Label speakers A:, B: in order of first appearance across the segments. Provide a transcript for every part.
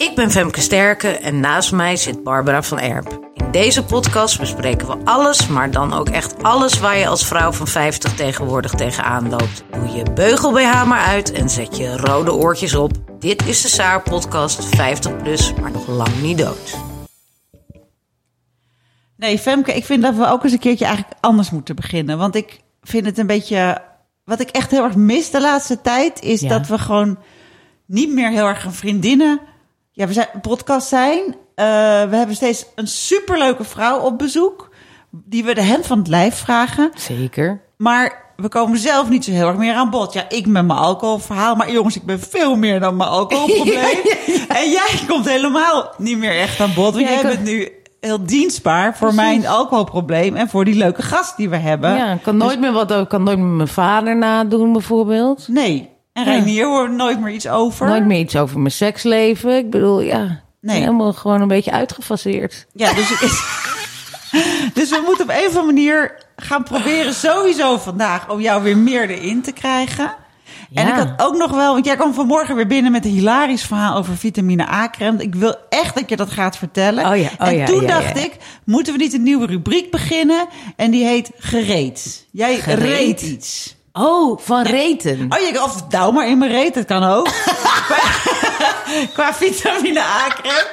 A: Ik ben Femke Sterke en naast mij zit Barbara van Erp. In deze podcast bespreken we alles, maar dan ook echt alles waar je als vrouw van 50 tegenwoordig tegenaan loopt. Doe je beugel BH maar uit en zet je rode oortjes op. Dit is de Saar podcast 50 plus, maar nog lang niet dood.
B: Nee, Femke, ik vind dat we ook eens een keertje eigenlijk anders moeten beginnen. Want ik vind het een beetje... Wat ik echt heel erg mis de laatste tijd... is
A: Ja.
B: dat we gewoon niet meer heel erg een vriendinnen... Ja, we zijn een podcast zijn. Eh, we hebben steeds een superleuke vrouw op bezoek... die we de hem van het lijf vragen.
A: Zeker.
B: Maar we komen zelf niet zo heel erg meer aan bod. Ja, ik met mijn alcoholverhaal. Maar jongens, ik ben veel meer dan mijn alcoholprobleem. En jij komt helemaal niet meer echt aan bod. Want
C: Ja,
B: jij bent nu heel dienstbaar voor mijn alcoholprobleem... en voor die leuke gast die we hebben.
C: Ja, ik kan nooit meer wat, kan nooit meer mijn vader nadoen bijvoorbeeld.
B: Nee. En Reinier hoort nooit meer iets over.
C: Nooit meer iets over mijn seksleven. Ik bedoel, ja,
B: Nee.
C: helemaal gewoon een beetje uitgefaseerd.
B: Ja, dus, dus we moeten op een of andere manier gaan proberen sowieso vandaag... om jou weer meer erin te krijgen. En ik had ook nog wel, want jij kwam vanmorgen weer binnen met een hilarisch verhaal over vitamine A-crème. Ik wil echt dat je dat gaat vertellen.
C: Oh ja, oh
B: en
C: ja,
B: toen dacht ik, moeten we niet een nieuwe rubriek beginnen? En die heet Gereed. Jij
C: Gereed?
B: reed iets.
C: Oh, van reten.
B: Oh, je, of douw maar in mijn reet, dat kan ook. qua, vitamine A-crème.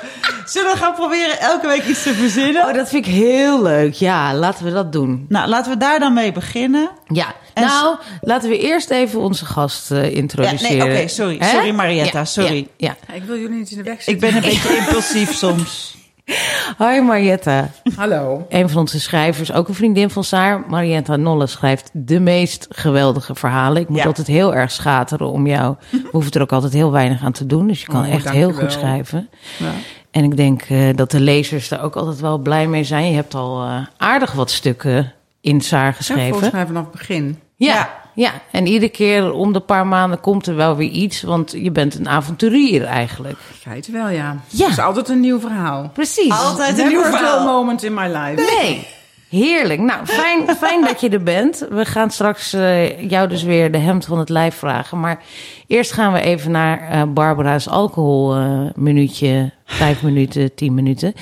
B: Zullen we gaan proberen elke week iets te verzinnen?
C: Oh, dat vind ik heel leuk. Ja, laten we dat doen.
B: Nou, laten we daar dan mee beginnen.
C: Ja,
B: En
C: nou, laten we eerst even onze gast eh,
B: Ja,
C: introduceren.
B: nee, oké, sorry. Sorry, Marietta,
C: Ja,
B: sorry.
C: Ja,
D: Ik wil jullie niet in de weg zitten.
B: Ik ben een beetje impulsief soms.
C: Ja. Hoi Marietta.
D: Hallo.
C: Een van onze schrijvers, ook een vriendin van Saar, Marietta Nolle, schrijft de meest geweldige verhalen. Ik moet
B: Ja.
C: altijd heel erg schateren om jou. We hoeven er ook altijd heel weinig aan te doen, dus je kan
D: Oh,
C: echt heel goed schrijven.
D: Ja.
C: En ik denk eh, dat de lezers daar ook altijd wel blij mee zijn. Je hebt al eh, aardig wat stukken in Saar
D: Ja,
C: geschreven.
D: volgens mij vanaf het begin.
C: Ja,
B: Ja.
C: Ja, en iedere keer om de paar maanden komt er wel weer iets, want je bent een avonturier eigenlijk.
D: Feit wel, ja.
C: Ja.
D: Het is altijd een nieuw verhaal.
C: Precies.
B: Altijd een nieuw verhaal.
D: moment in my life.
C: Nee. Heerlijk. Nou, fijn, fijn dat je er bent. We gaan straks eh, jou dus weer de hemd van het lijf vragen. Maar eerst gaan we even naar eh, Barbara's alcoholminuutje. vijf minuten, tien minuten.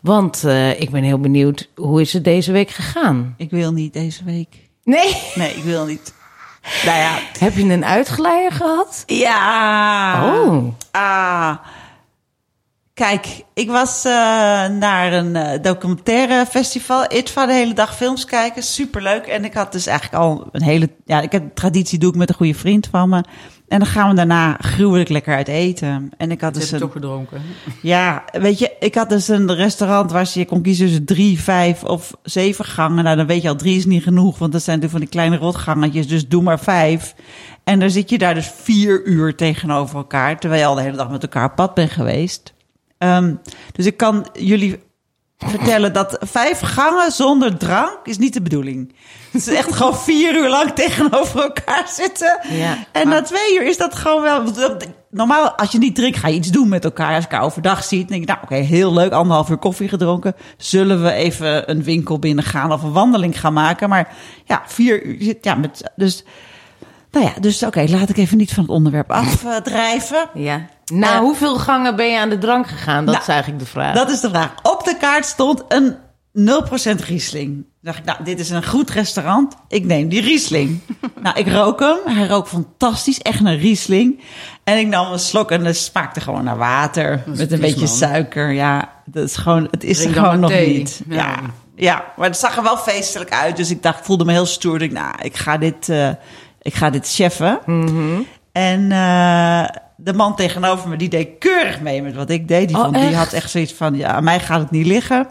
C: Want eh, ik ben heel benieuwd, hoe is het deze week gegaan?
B: Ik wil niet deze week.
C: Nee.
B: Nee, ik wil niet. Nou ja.
C: Heb je een uitgeleider gehad?
B: Ja.
C: Oh.
B: Ah. Kijk, ik was eh, naar een eh, documentaire festival. ITVA de hele dag films kijken. Superleuk. En ik had dus eigenlijk al een hele... Ja, ik heb traditie doe ik met een goede vriend van me. En dan gaan we daarna gruwelijk lekker uit eten. En ik had dus een...
D: toch gedronken.
B: Ja, weet je, ik had dus een restaurant waar je kon kiezen tussen drie, vijf of zeven gangen. Nou, dan weet je al, drie is niet genoeg, want dat zijn natuurlijk van die kleine rotgangetjes. Dus doe maar vijf. En dan zit je daar dus vier uur tegenover elkaar, terwijl je al de hele dag met elkaar op pad bent geweest. Ehm, dus ik kan jullie vertellen dat vijf gangen zonder drank is niet de bedoeling. Het is echt gewoon vier uur lang tegenover elkaar zitten.
C: Ja.
B: En na twee uur is dat gewoon wel... Normaal, als je niet drinkt, ga je iets doen met elkaar. Als je elkaar overdag ziet, denk je, nou oké, heel leuk. Anderhalf uur koffie gedronken. Zullen we even een winkel binnen gaan of een wandeling gaan maken? Maar ja, vier uur zit... Ja, met, dus... Nou ja, dus oké, laat ik even niet van het onderwerp afdrijven.
C: Ja. Nou,
B: Eh,
C: hoeveel gangen ben je aan de drank gegaan? Dat
B: Nou,
C: is eigenlijk de vraag.
B: Dat is de vraag. Op de kaart stond een 0% Riesling. Toen dacht ik, nou, dit is een goed restaurant. Ik neem die Riesling. nou, ik rook hem. Hij rook fantastisch. Echt een Riesling. En ik nam een slok en het smaakte gewoon naar water. Met een beetje
D: man.
B: suiker. Ja, dat is gewoon, het is
D: Drink
B: er
D: dan
B: gewoon nog
D: thee.
B: niet. Ja.
D: Ja.
B: ja. maar het zag er wel feestelijk uit. Dus ik dacht, voelde me heel stoer. Ik dacht, nou, ik ga dit, eh, ik ga dit cheffen. En eh, de man tegenover me, die deed keurig mee met wat ik deed. Die,
C: Oh,
B: vond, die had echt zoiets van, ja, aan mij gaat het niet liggen.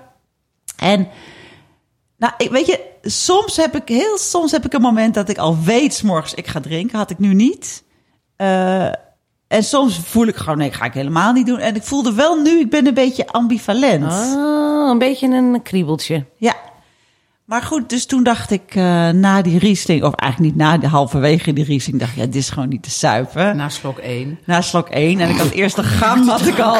B: En, nou, ik, weet je, soms heb ik, heel soms heb ik een moment dat ik al weet, 's morgens ik ga drinken. Had ik nu niet. Eh, En soms voel ik gewoon, nee, ga ik helemaal niet doen. En ik voelde wel nu, ik ben een beetje ambivalent.
C: Oh, een beetje een kriebeltje.
B: Ja. Maar goed, dus toen dacht ik eh, na die Riesling, of eigenlijk niet na, de halverwege die Riesling, dacht ik, ja, dit is gewoon niet te suipen.
D: Na slok 1.
B: Na slok 1. En ik had eerste gang had ik al.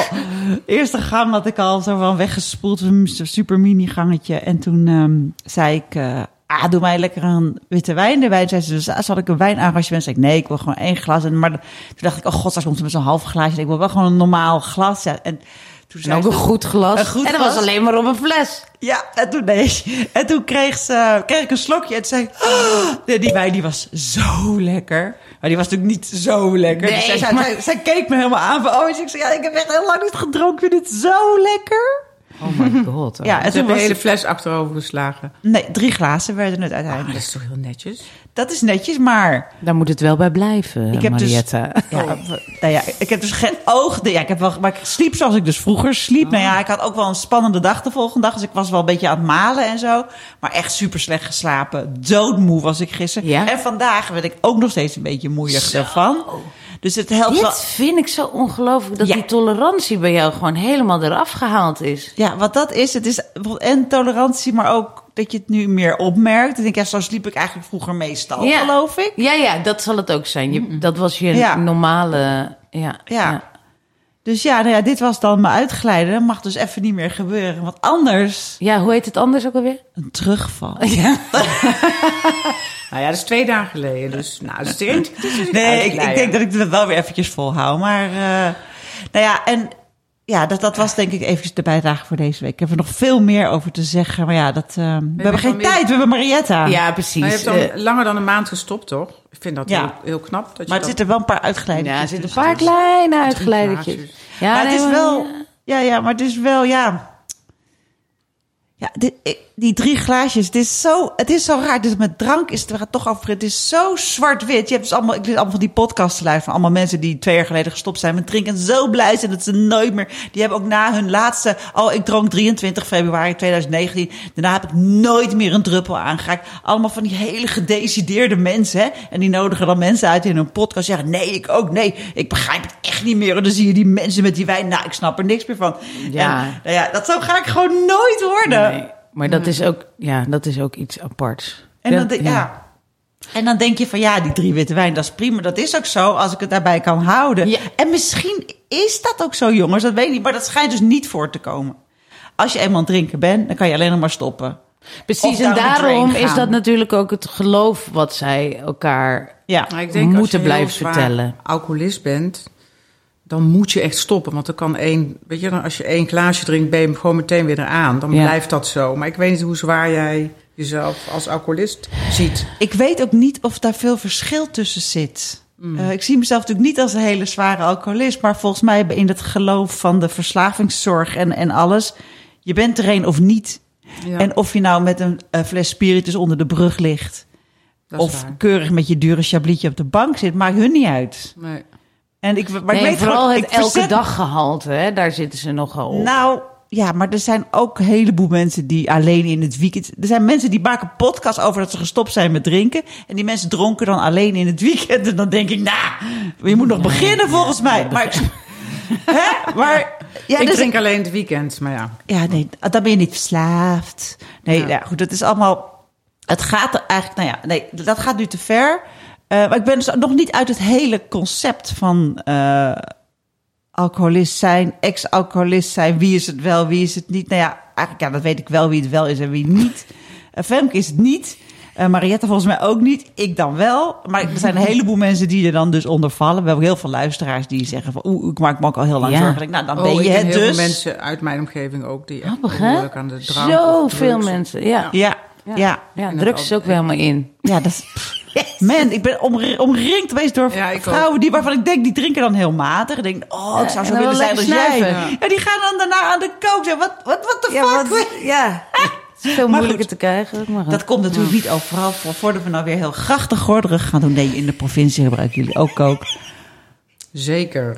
B: Eerste gang had ik al zo van weggespoeld. Een super mini gangetje. En toen ehm, zei ik. eh, ah, doe mij lekker een witte wijn erbij. Zei ze, dus ah, zal ik een wijnarrangement? Zei ik, nee, ik wil gewoon één glas. En, maar toen dacht ik, oh god, straks komt ze met zo'n half glaasje. Ik wil wel gewoon een normaal glas. Ja, en toen
C: En ook een goed glas.
B: Een goed
C: en dat
B: glas.
C: was alleen maar op een fles.
B: ja, en toen, nee. en toen kreeg, ze, kreeg ik een slokje en zei "Oh, nee, die wijn die was zo lekker. Maar die was natuurlijk niet zo lekker. dus
C: Nee,
B: zij, zij,
C: maar-
B: zij, zij keek me helemaal aan van, oh, dus ik zei, ja, ik heb echt heel lang niet gedronken. Ik vind dit zo lekker.
C: Oh my god.
B: Ja, en toen
D: hebben de
B: was
D: hele fles achterover geslagen.
B: Nee, drie glazen werden het
D: Ah,
B: uiteindelijk.
D: dat is toch heel netjes?
B: Dat is netjes, maar...
C: Daar moet het wel bij blijven,
B: Ik heb dus- nou ja, ik heb dus geen oog. Ja, ik heb wel, maar ik sliep zoals ik dus vroeger sliep. Nou ja, ik had ook wel een spannende dag de volgende dag. Dus ik was wel een beetje aan het malen en zo. Maar echt super slecht geslapen. Doodmoe was ik gisteren.
C: Ja?
B: En vandaag werd ik ook nog steeds een beetje moeier ervan. Dus het helpt wel.
C: Dit vind ik zo ongelooflijk dat
B: Ja.
C: die tolerantie bij jou gewoon helemaal eraf gehaald is.
B: Ja, wat dat is, het is en tolerantie, maar ook dat je het nu meer opmerkt. Ik denk, ja, zo sliep ik eigenlijk vroeger meestal,
C: Ja.
B: geloof ik.
C: Ja, ja, dat zal het ook zijn. Je, dat was je
B: Ja.
C: normale... Ja,
B: Ja. Dus ja, nou ja, dit was dan mijn uitglijden. Dat mag dus even niet meer gebeuren. Want anders
C: Ja, hoe heet het anders ook alweer?
B: een terugval.
C: Ja.
D: Nou ja, dat is twee dagen geleden. Dus nou, dat is het is
B: Nee, ik, denk dat ik het wel weer eventjes volhoud. Maar eh, nou ja, en ja, dat, dat was denk ik eventjes de bijdrage voor deze week. Ik heb er nog veel meer over te zeggen. Maar ja, dat, eh, we hebben geen
D: weer-
B: tijd. We hebben Marietta.
C: ja, precies.
D: Maar je hebt dan
C: Eh,
D: langer dan een maand gestopt, toch? Ik vind dat
B: Ja.
D: heel, heel knap. Dat je
B: Maar er
D: dat...
B: zitten wel een paar uitgeleiden.
C: ja, er zitten een paar kleine
D: glaasjes.
C: Ja,
B: maar het is wel... Ja, ja, maar het is wel, ja... Ja, dit, die drie glaasjes, het is zo, het is zo raar. Dus met drank is het, we gaan het toch over, het is zo zwart-wit. Je hebt dus allemaal, ik lees allemaal van die podcasts luisteren van allemaal mensen die twee jaar geleden gestopt zijn met drinken en zo blij zijn dat ze nooit meer, die hebben ook na hun laatste, oh ik dronk 23 februari 2019, daarna heb ik nooit meer een druppel aangeraakt. Allemaal van die hele gedecideerde mensen, hè. En die nodigen dan mensen uit in hun podcast, zeggen nee, ik ook, nee, ik begrijp het echt niet meer. En dan zie je die mensen met die wijn, nou, ik snap er niks meer van.
C: Ja.
B: En, nou ja, dat zo ga ik gewoon nooit worden.
C: Nee, maar dat is, ook, ja, dat is ook iets aparts.
B: En dan, denk- ja. en dan denk je van ja, die drie witte wijn, dat is prima. Dat is ook zo, als ik het daarbij kan houden.
C: Ja.
B: En misschien is dat ook zo, jongens. Dat weet ik niet. Maar dat schijnt dus niet voor te komen. Als je eenmaal aan het drinken bent, dan kan je alleen nog maar stoppen.
C: Precies, en daarom is dat natuurlijk ook het geloof wat zij elkaar
B: Ja.
D: Als
C: moeten
D: je
C: blijven vertellen.
D: alcoholist bent, dan moet je echt stoppen. Want er kan één, weet je, dan als je één glaasje drinkt, ben je gewoon meteen weer eraan. Dan
C: Ja.
D: blijft dat zo. Maar ik weet niet hoe zwaar jij jezelf als alcoholist ziet.
B: Ik weet ook niet of daar veel verschil tussen zit.
D: Mm.
B: Eh, ik zie mezelf natuurlijk niet als een hele zware alcoholist. Maar volgens mij in het geloof van de verslavingszorg en, en alles. Je bent er een of niet.
D: Ja,
B: En of je nou met een eh, fles spiritus onder de brug ligt. of
D: waar.
B: keurig met je dure chablietje op de bank zit, maakt hun niet uit.
D: Nee.
B: En ik, maar
C: Nee,
B: ik weet
C: vooral
B: gewoon,
C: het
B: ik
C: elke
B: verzet-
C: dag gehalte, hè, daar zitten ze nogal op.
B: Nou, ja, maar er zijn ook een heleboel mensen die alleen in het weekend. Er zijn mensen die maken podcasts over dat ze gestopt zijn met drinken. En die mensen dronken dan alleen in het weekend. En dan denk ik, nou, je moet nog beginnen volgens mij. Maar, ik- hè? maar ja,
D: ik
B: dus-
D: drink alleen het weekend, maar ja.
B: Ja, nee, dan ben je niet verslaafd. Nee,
D: Ja.
B: ja. goed, dat is allemaal... Het gaat er eigenlijk... Nou ja, nee, dat gaat nu te ver. Eh, maar ik ben dus nog niet uit het hele concept van eh, alcoholist zijn, ex-alcoholist zijn. Wie is het wel, wie is het niet? Nou ja, eigenlijk, ja, dat weet ik wel wie het wel is en wie niet. Eh, Femke is het niet. Eh Mariette volgens mij ook niet. Ik dan wel. Maar er zijn een heleboel mensen die er dan dus onder vallen. We hebben heel veel luisteraars die zeggen van... Oeh, ik maak me ook al heel lang
C: Ja.
B: zorgen. Nou, dan
D: Oh,
B: ben je het
D: heel
B: dus.
D: veel mensen uit mijn omgeving ook die echt
C: hè?
D: behoorlijk aan de drank of
C: Zoveel
D: drugs-
C: mensen, ja.
B: Ja, ja. ja.
C: Ja, drugs is ook wel helemaal in.
B: Ja, dat is... Man, ik ben omri- omringd geweest door
D: Ja,
B: vrouwen die, waarvan ik denk, die drinken dan heel matig. Ik denk, oh, ik zou zo willen zijn als jij. Ja. die gaan dan daarna aan de kook. Wat, wat, wat de
C: Ja,
B: fuck?
C: wat, ja. Het is veel
B: Maar
C: moeilijker
B: goed.
C: te krijgen. Maar
B: Dat komt natuurlijk niet overal voor. Voordat we nou weer heel grachtig gorderig gaan doen. Nee, in de provincie gebruiken jullie ook kook.
D: Zeker.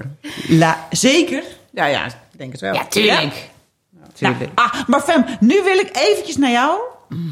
B: La, zeker.
D: Ja, ja, ik denk het wel.
C: Ja, tuurlijk.
B: Nou, ah, maar Fem, nu wil ik eventjes naar jou.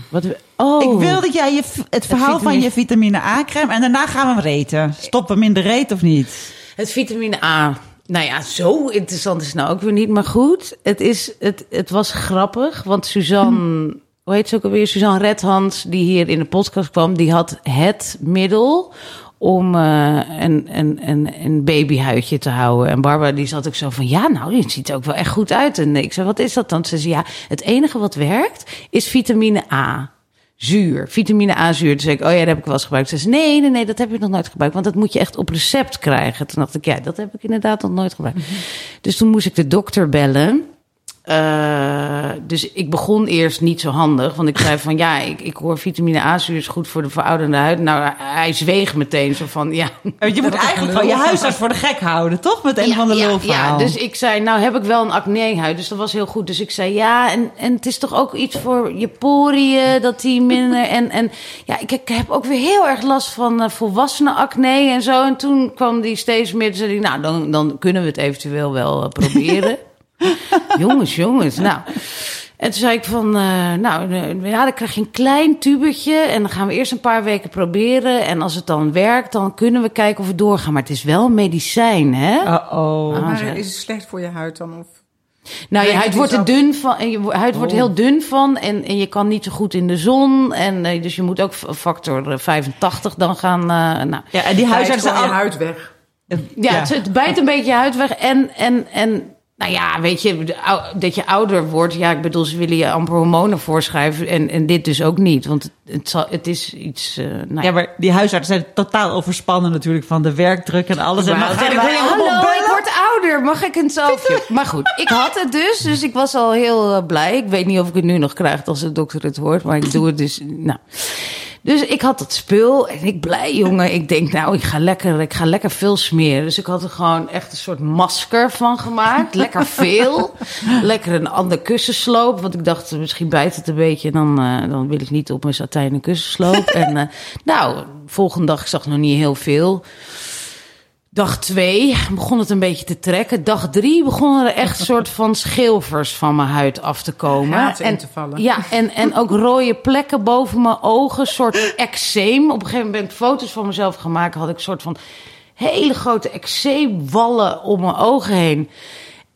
C: Wat, oh.
B: Ik wil dat jij je, het verhaal van je vitamine A-crème... en daarna gaan we hem reten. Stoppen hem in de reet of niet?
C: Het vitamine A. Nou ja, zo interessant is het nou ook weer niet. Maar goed, het, is, het, het was grappig. Want Suzanne, hoe heet ze ook alweer? Suzanne Redhans, die hier in de podcast kwam, die had het middel om eh, een, een, een, een babyhuidje te houden. En Barbara die zat ook zo van, ja, nou, dit ziet er ook wel echt goed uit. En ik zei, wat is dat dan? Ze zei, ja, het enige wat werkt is vitamine A. Zuur, vitamine A zuur. Toen zei ik, oh ja, dat heb ik wel eens gebruikt. Ze zei, nee, nee, nee, dat heb ik nog nooit gebruikt. Want dat moet je echt op recept krijgen. Toen dacht ik, ja, dat heb ik inderdaad nog nooit gebruikt. Dus toen moest ik de dokter bellen. Uh, dus ik begon eerst niet zo handig. Want ik zei van ja, ik, ik hoor vitamine A-zuur is goed voor de verouderde huid. Nou, hij zweeg meteen zo van ja.
B: Je moet eigenlijk gewoon je huisarts voor de gek houden, toch? Met een
C: ja,
B: van de
C: ja,
B: lulverhaal.
C: ja, dus ik zei, nou heb ik wel een acne-huid. Dus dat was heel goed. Dus ik zei ja, en, en het is toch ook iets voor je poriën, dat die minder. En, en ja, ik, ik heb ook weer heel erg last van uh, volwassenen acne en zo. En toen kwam die steeds meer. Zei die, nou, dan, dan kunnen we het eventueel wel uh, proberen. jongens, jongens. Nou. En toen zei ik van, uh, nou, ja, dan krijg je een klein tubetje en dan gaan we eerst een paar weken proberen. En als het dan werkt, dan kunnen we kijken of we doorgaan. Maar het is wel medicijn, hè?
B: Uh-oh.
C: Ah,
D: Maar is het slecht voor je huid dan? Of?
C: Nou, je huid wordt er dun van. En je huid wordt
D: Oh.
C: heel dun van. En, en je kan niet zo goed in de zon. En eh, dus je moet ook factor eh, 85 dan gaan. eh, nou,
B: Ja, en die huisartsen...
D: je huid weg.
C: ja, Het, het bijt een beetje je huid weg. En, en, en nou ja, weet je, dat je ouder wordt. Ja, ik bedoel, ze willen je amper hormonen voorschrijven. En, en dit dus ook niet. Want het, het, zal, het is iets. eh nou,
B: Ja, maar die huisartsen zijn totaal overspannen natuurlijk van de werkdruk en alles. En wij, allemaal
C: Hallo, ik word ouder. Mag ik een selfie? Maar goed, ik had het dus. Dus ik was al heel eh, blij. Ik weet niet of ik het nu nog krijg als de dokter het hoort. Maar ik doe het dus. Nou. Dus ik had dat spul en ik blij, jongen. Ik denk, nou, ik ga lekker, ik ga lekker veel smeren. Dus ik had er gewoon echt een soort masker van gemaakt. Lekker veel. Lekker een ander kussensloop. Want ik dacht, misschien bijt het een beetje. Dan, eh, dan wil ik niet op mijn satijnen kussensloop. en eh, nou, volgende dag, ik zag nog niet heel veel. Dag twee begon het een beetje te trekken. Dag drie begonnen er echt soort van schilfers van mijn huid af te komen.
D: Gaten in
C: en,
D: te vallen.
C: Ja, en, en ook rode plekken boven mijn ogen. soort eczeem. Op een gegeven moment ben ik foto's van mezelf gemaakt. Had ik een soort van hele grote eczeemwallen om mijn ogen heen.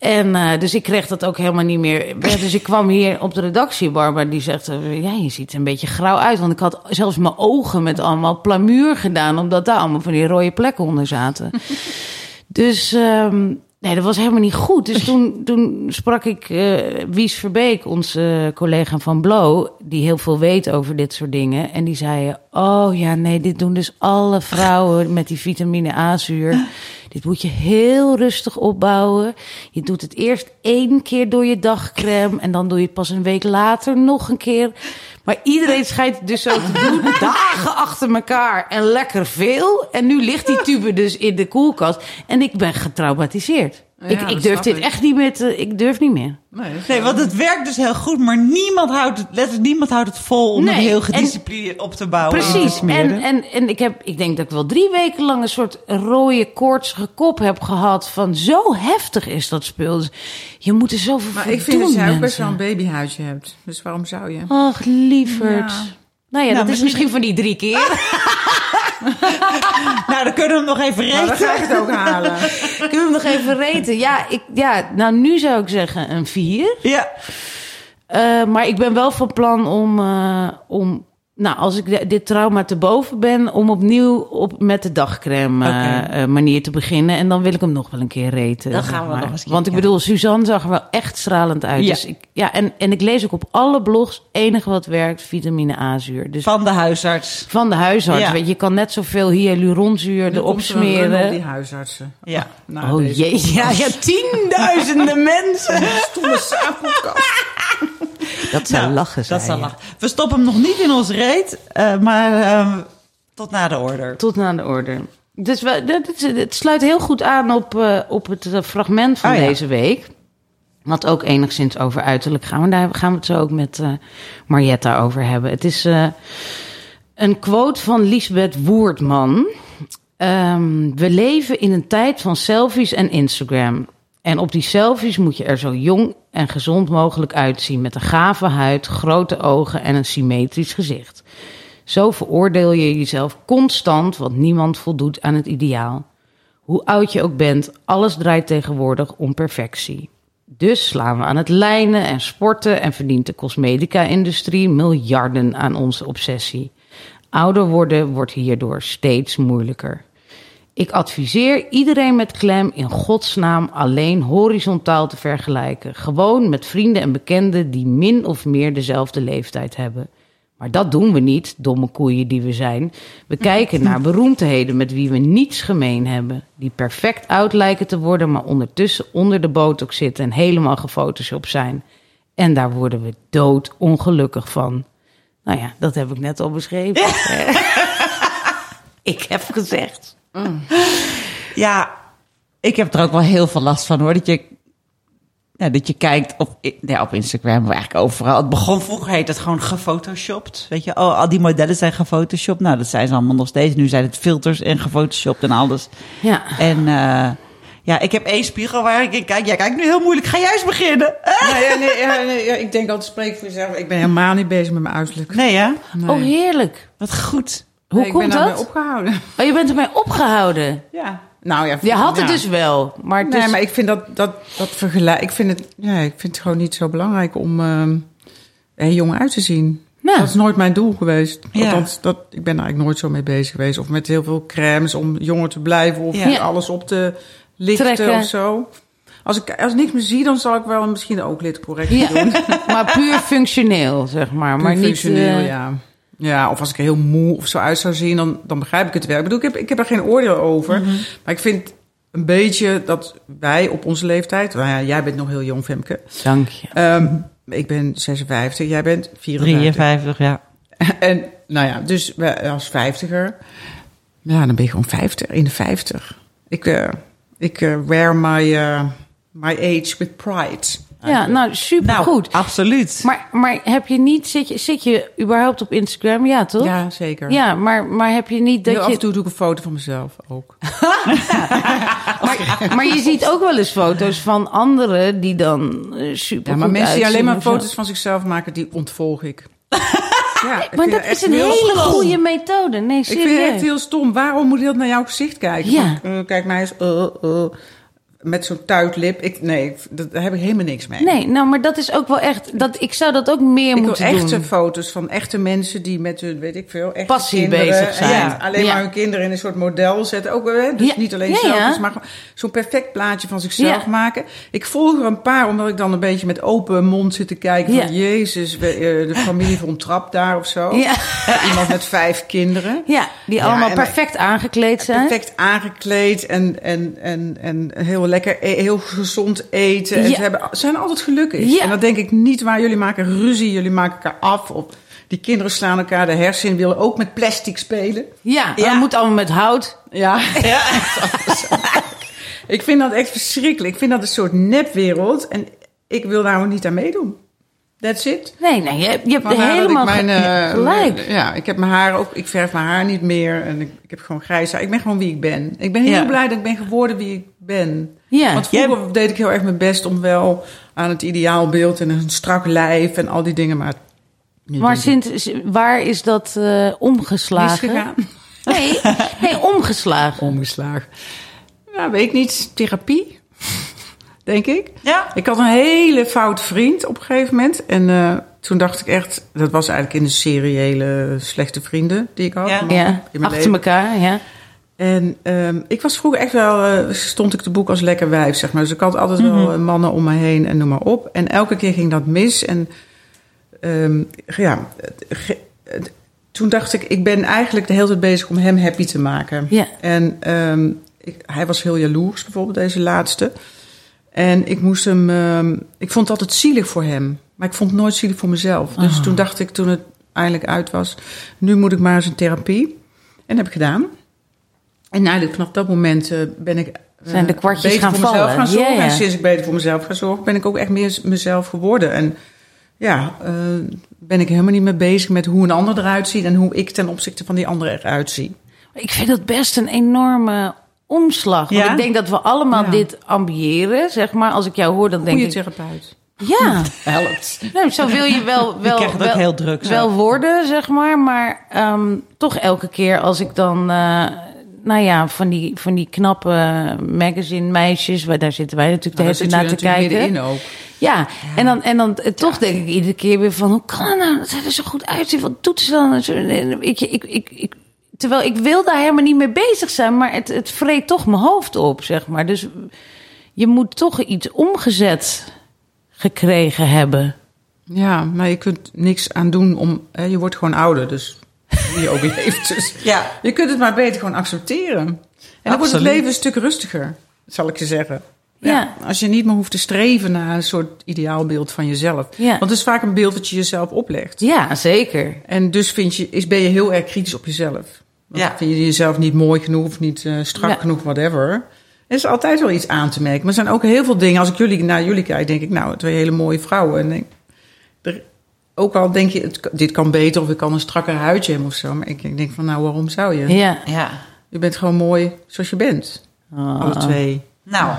C: En eh, dus ik kreeg dat ook helemaal niet meer. Dus ik kwam hier op de redactie, Barbara, die zegt... eh, ja, je ziet er een beetje grauw uit. Want ik had zelfs mijn ogen met allemaal plamuur gedaan... omdat daar allemaal van die rode plekken onder zaten. dus ehm, nee, dat was helemaal niet goed. Dus toen, toen sprak ik eh, Wies Verbeek, onze collega van Blow... die heel veel weet over dit soort dingen. En die zei, oh ja, nee, dit doen dus alle vrouwen met die vitamine A-zuur... Dit moet je heel rustig opbouwen. Je doet het eerst één keer door je dagcreme en dan doe je het pas een week later nog een keer. Maar iedereen schijnt het dus zo te doen, dagen achter elkaar en lekker veel. En nu ligt die tube dus in de koelkast en ik ben getraumatiseerd.
D: Ja,
C: ik, ik durf dit
D: ik.
C: echt niet meer te, ik durf niet meer.
D: Nee,
B: want het werkt dus heel goed, maar niemand houdt het, letterlijk niemand houdt het vol om
C: Nee,
B: het heel gedisciplineerd op te bouwen. te
C: Precies. En, en, en ik, heb, ik denk dat ik wel drie weken lang een soort rode koortsige kop heb gehad. Van zo heftig is dat spul. Dus je moet er zoveel
D: Maar
C: voor
D: ik vind
C: doen,
D: dat jij ook best wel een babyhuidje hebt. Dus waarom zou je?
C: Ach, lieverd.
D: Ja.
C: Nou ja,
B: Nou,
C: dat is
B: misschien-
C: misschien van die drie keer.
B: Nou, dan kunnen we hem nog even
D: Nou, dan
B: reten.
D: ga ik het ook halen.
C: Kunnen we hem nog even reten? Ja, ik, ja, nou nu zou ik zeggen een vier.
B: Ja,
C: Eh, maar ik ben wel van plan om, eh, om nou, als ik de- dit trauma te boven ben, om opnieuw op, met de dagcreme eh, eh, manier te beginnen. En dan wil ik hem nog wel een keer reten.
B: Dan gaan we
C: maar.
B: nog eens
C: Want ik bedoel, Suzanne zag er wel echt stralend uit.
B: Ja.
C: Dus ik, ja, en, en ik lees ook op alle blogs, enige wat werkt, vitamine A-zuur. Dus
B: van de huisarts.
C: van de huisarts.
B: Ja.
C: Weet je, je kan net zoveel hyaluronzuur
D: Nu
C: erop
D: er
C: smeren.
D: die huisartsen.
B: Ja.
C: Oh
D: deze
C: jee, ja, ja, tienduizenden mensen.
D: stomme saapodcast.
C: Dat zou
B: Nou,
C: lachen zijn.
B: Dat lachen. We stoppen hem nog niet in ons reet, eh, maar eh, tot na de order.
C: Tot na de orde. Dus we, het sluit heel goed aan op, eh, op het eh, fragment van
B: Oh ja.
C: deze week. Wat ook enigszins over uiterlijk gaan. Maar daar gaan we het zo ook met Marietta over hebben. Het is een quote van Lisbeth Woerdman. Ehm, we leven in een tijd van selfies en Instagram. En op die selfies moet je er zo jong en gezond mogelijk uitzien. Met een gave huid, grote ogen en een symmetrisch gezicht. Zo veroordeel je jezelf constant, want niemand voldoet aan het ideaal. Hoe oud je ook bent, alles draait tegenwoordig om perfectie. Dus slaan we aan het lijnen en sporten en verdient de cosmetica-industrie miljarden aan onze obsessie. Ouder worden wordt hierdoor steeds moeilijker. Ik adviseer iedereen met klem in godsnaam alleen horizontaal te vergelijken. Gewoon met vrienden en bekenden die min of meer dezelfde leeftijd hebben. Maar dat doen we niet, domme koeien die we zijn. We kijken naar beroemdheden met wie we niets gemeen hebben. Die perfect oud lijken te worden, maar ondertussen onder de botox zitten en helemaal gefotoshopt zijn. En daar worden we dood ongelukkig van. Nou ja, dat heb ik net al beschreven. ik heb gezegd.
B: Ja, ik heb er ook wel heel veel last van hoor. Dat je, ja, dat je kijkt op, ja, op Instagram, maar eigenlijk overal. Het begon vroeger, heet het gewoon gefotoshopt. Weet je, oh, al die modellen zijn gefotoshopt. Nou, dat zijn ze allemaal nog steeds. Nu zijn het filters en gefotoshopt en alles.
C: Ja.
B: En uh, ja, ik heb één spiegel waar ik in kijk. Jij kijkt nu heel moeilijk. Ga jij eens beginnen?
D: Nee, ja, nee, ja, nee ja, ik denk altijd, spreek voor jezelf. Ik ben helemaal niet bezig met mijn uiterlijk.
B: Nee?
D: Nee.
C: Oh, heerlijk.
B: Wat goed.
C: Hoe
D: Nee, ik
C: komt
D: ben daarmee
C: dat?
D: opgehouden.
C: Oh, je bent ermee opgehouden.
D: Ja. Nou ja.
C: Je had het dus wel, maar het
D: Nee,
C: is...
D: maar ik vind dat, dat, dat vergelijk. Ik vind het, ja, ik vind het gewoon niet zo belangrijk om ehm er jong uit te zien.
C: Nou.
D: Dat is nooit mijn doel geweest.
B: Ja.
D: Althans, dat, ik ben daar eigenlijk nooit zo mee bezig geweest. Of met heel veel crèmes om jonger te blijven. Of
B: Ja.
D: alles op te lichten
C: Trekken.
D: of zo. Als ik, als ik niks meer zie, dan zal ik wel misschien de ooglidcorrectie
C: Ja,
D: doen.
C: maar puur functioneel, zeg maar. maar niet,
D: functioneel,
C: eh,
D: ja. Ja, of als ik er heel moe of zo uit zou zien, dan, dan begrijp ik het wel. Ik bedoel, ik heb, ik heb er geen oordeel over.
C: Mhm.
D: Maar ik vind een beetje dat wij op onze leeftijd... Nou ja, jij bent nog heel jong, Femke.
C: Dank je.
D: Ehm, ik ben 56, jij bent 54.
B: 53, ja.
D: En nou ja, dus als vijftiger... Ja, dan ben je gewoon 50, in de 50. Ik, eh, ik eh, wear my, eh, my age with pride.
C: Ja, nou, supergoed.
B: Nou, absoluut.
C: Maar, maar heb je niet, zit je, zit je überhaupt op Instagram? Ja, toch?
D: Ja, zeker.
C: Ja, maar, maar heb je niet dat
D: Heel
C: je...
D: af en toe doe ik een foto van mezelf ook.
C: Maar, maar je ziet ook wel eens foto's van anderen die dan eh, super
D: Ja, maar mensen die alleen maar foto's van zichzelf maken, die ontvolg ik. Ja, ik
C: Maar dat is een hele goede methode. Nee,
D: Ik
C: serieus.
D: vind het echt heel stom. Waarom moet je dat naar jouw gezicht kijken?
C: Ja.
D: Eh, kijk mij eens. eh, eh, met zo'n tuitlip. Ik, nee, daar heb ik helemaal niks mee.
C: Nee, nou, maar dat is ook wel echt... Dat, ik zou dat ook meer
D: Ik
C: moeten
D: echte
C: doen.
D: foto's van echte mensen die met hun, weet ik veel, echte
C: Passie
D: kinderen,
C: bezig zijn.
D: En alleen
C: Ja.
D: maar hun kinderen in een soort model zetten. Ook, hè, dus
C: Ja.
D: niet alleen zelf,
C: ja.
D: maar zo'n perfect plaatje van zichzelf maken. Ik volg er een paar, omdat ik dan een beetje met open mond zit te kijken van, jezus, eh, de familie van Trap daar of zo.
C: Ja.
D: Iemand met vijf kinderen.
C: Ja, die allemaal perfect aangekleed zijn.
D: Perfect aangekleed en, en, en, en heel lekker, e- heel gezond eten. En
C: Ja.
D: ze hebben, ze zijn altijd gelukkig.
C: Ja.
D: En dan denk ik niet waar jullie maken ruzie, jullie maken elkaar af. Of die kinderen slaan elkaar de hersen, willen ook met plastic spelen.
C: Ja,
B: Ja.
C: dat moet allemaal met hout.
D: Ja. ik vind dat echt verschrikkelijk. Ik vind dat een soort nepwereld. En ik wil daar ook niet aan meedoen. That's it.
C: Nee, nee, je, hebt- je hebt helemaal
D: mijn, eh,
C: gelijk.
D: ja, ik heb mijn haar ook. Ik verf mijn haar niet meer. En ik, ik heb gewoon grijs haar. Ik ben gewoon wie ik ben. Ik ben heel
B: Ja.
D: blij dat ik ben geworden wie ik ben.
C: Ja.
D: Want vroeger deed ik heel erg mijn best om wel aan het ideaalbeeld en een strak lijf en al die dingen. Maar
C: Maar sinds, waar is dat eh, omgeslagen? Nee, nee, omgeslagen.
D: Omgeslagen. Ja, weet ik niet. Therapie, denk ik.
B: Ja.
D: Ik had een hele fout vriend op een gegeven moment. En eh, toen dacht ik echt... Dat was eigenlijk in de seriële slechte vrienden die ik had.
B: Ja.
C: Ja,
D: in mijn
C: achter
D: leven.
C: elkaar, ja.
D: En ehm, ik was vroeger echt wel... eh, stond ik te boek als lekker wijf, zeg maar. Dus ik had altijd wel eh, mannen om me heen en noem maar op. En elke keer ging dat mis. En ehm, ja... toen dacht ik, ik ben eigenlijk de hele tijd bezig om hem happy te maken.
C: Ja.
D: En ehm, ik, hij was heel jaloers, bijvoorbeeld deze laatste. En ik moest hem, ehm, ik vond het altijd zielig voor hem. Maar ik vond het nooit zielig voor mezelf. Dus
C: Oh.
D: toen dacht ik, toen het eindelijk uit was, nu moet ik maar eens een therapie. En dat heb ik gedaan. En eigenlijk vanaf dat moment eh, ben ik. eh,
C: Zijn de kwartjes gaan
D: voor mezelf
C: vallen.
D: gaan zorgen. En sinds ik beter voor mezelf ga zorgen, ben ik ook echt meer mezelf geworden. En ja, eh, ben ik helemaal niet meer bezig met hoe een ander eruit ziet en hoe ik ten opzichte van die ander eruit zie.
C: Ik vind dat best een enorme omslag. Want
B: Ja?
C: ik denk dat we allemaal
D: Ja.
C: dit ambiëren, zeg maar. Als ik jou hoor, dan denk
D: Goede
C: ik...
D: therapeut.
C: Ja,
D: Helpt.
C: nou, zo wil je wel, wel, wel,
B: heel druk,
C: wel worden, zeg maar. Maar ehm, toch elke keer als ik dan... eh, nou ja, van die, van die knappe magazine meisjes, waar daar zitten wij natuurlijk de
D: Nou,
C: hele
D: daar
C: tijd naar
D: je
C: te kijken.
D: ook.
C: Ja, en dan, en dan eh, toch denk ik iedere keer weer van... hoe kan het nou dat zij er zo goed uitzien? Wat doet ze dan? Je, ik, ik, ik, terwijl ik wil daar helemaal niet mee bezig zijn... maar het, het vreet toch mijn hoofd op, zeg maar. Dus je moet toch iets omgezet gekregen hebben.
D: Ja, maar je kunt niks aan doen om... Hè, je wordt gewoon ouder, dus je ook leeft. Dus
B: Ja.
D: je kunt het maar beter gewoon accepteren. En dan wordt het
B: Absoluut.
D: leven een stuk rustiger, zal ik je zeggen.
C: Ja.
D: Als je niet meer hoeft te streven naar een soort ideaalbeeld van jezelf.
C: Ja.
D: Want het is vaak een beeld dat je jezelf oplegt.
C: Ja, zeker.
D: En dus vind je, is, ben je heel erg kritisch op jezelf. Want
B: Ja.
D: vind je jezelf niet mooi genoeg of niet eh, strak
C: Ja.
D: genoeg, whatever. Er is altijd wel iets aan te merken. Maar er zijn ook heel veel dingen. Als ik jullie, naar jullie kijk, denk ik, nou, twee hele mooie vrouwen. En denk, er, ook al denk je, het, dit kan beter of ik kan een strakker huidje hebben of zo. Maar ik denk van, nou, waarom zou je?
C: Ja.
B: Ja.
D: Je bent gewoon mooi zoals je bent. Alle twee.
B: Nou,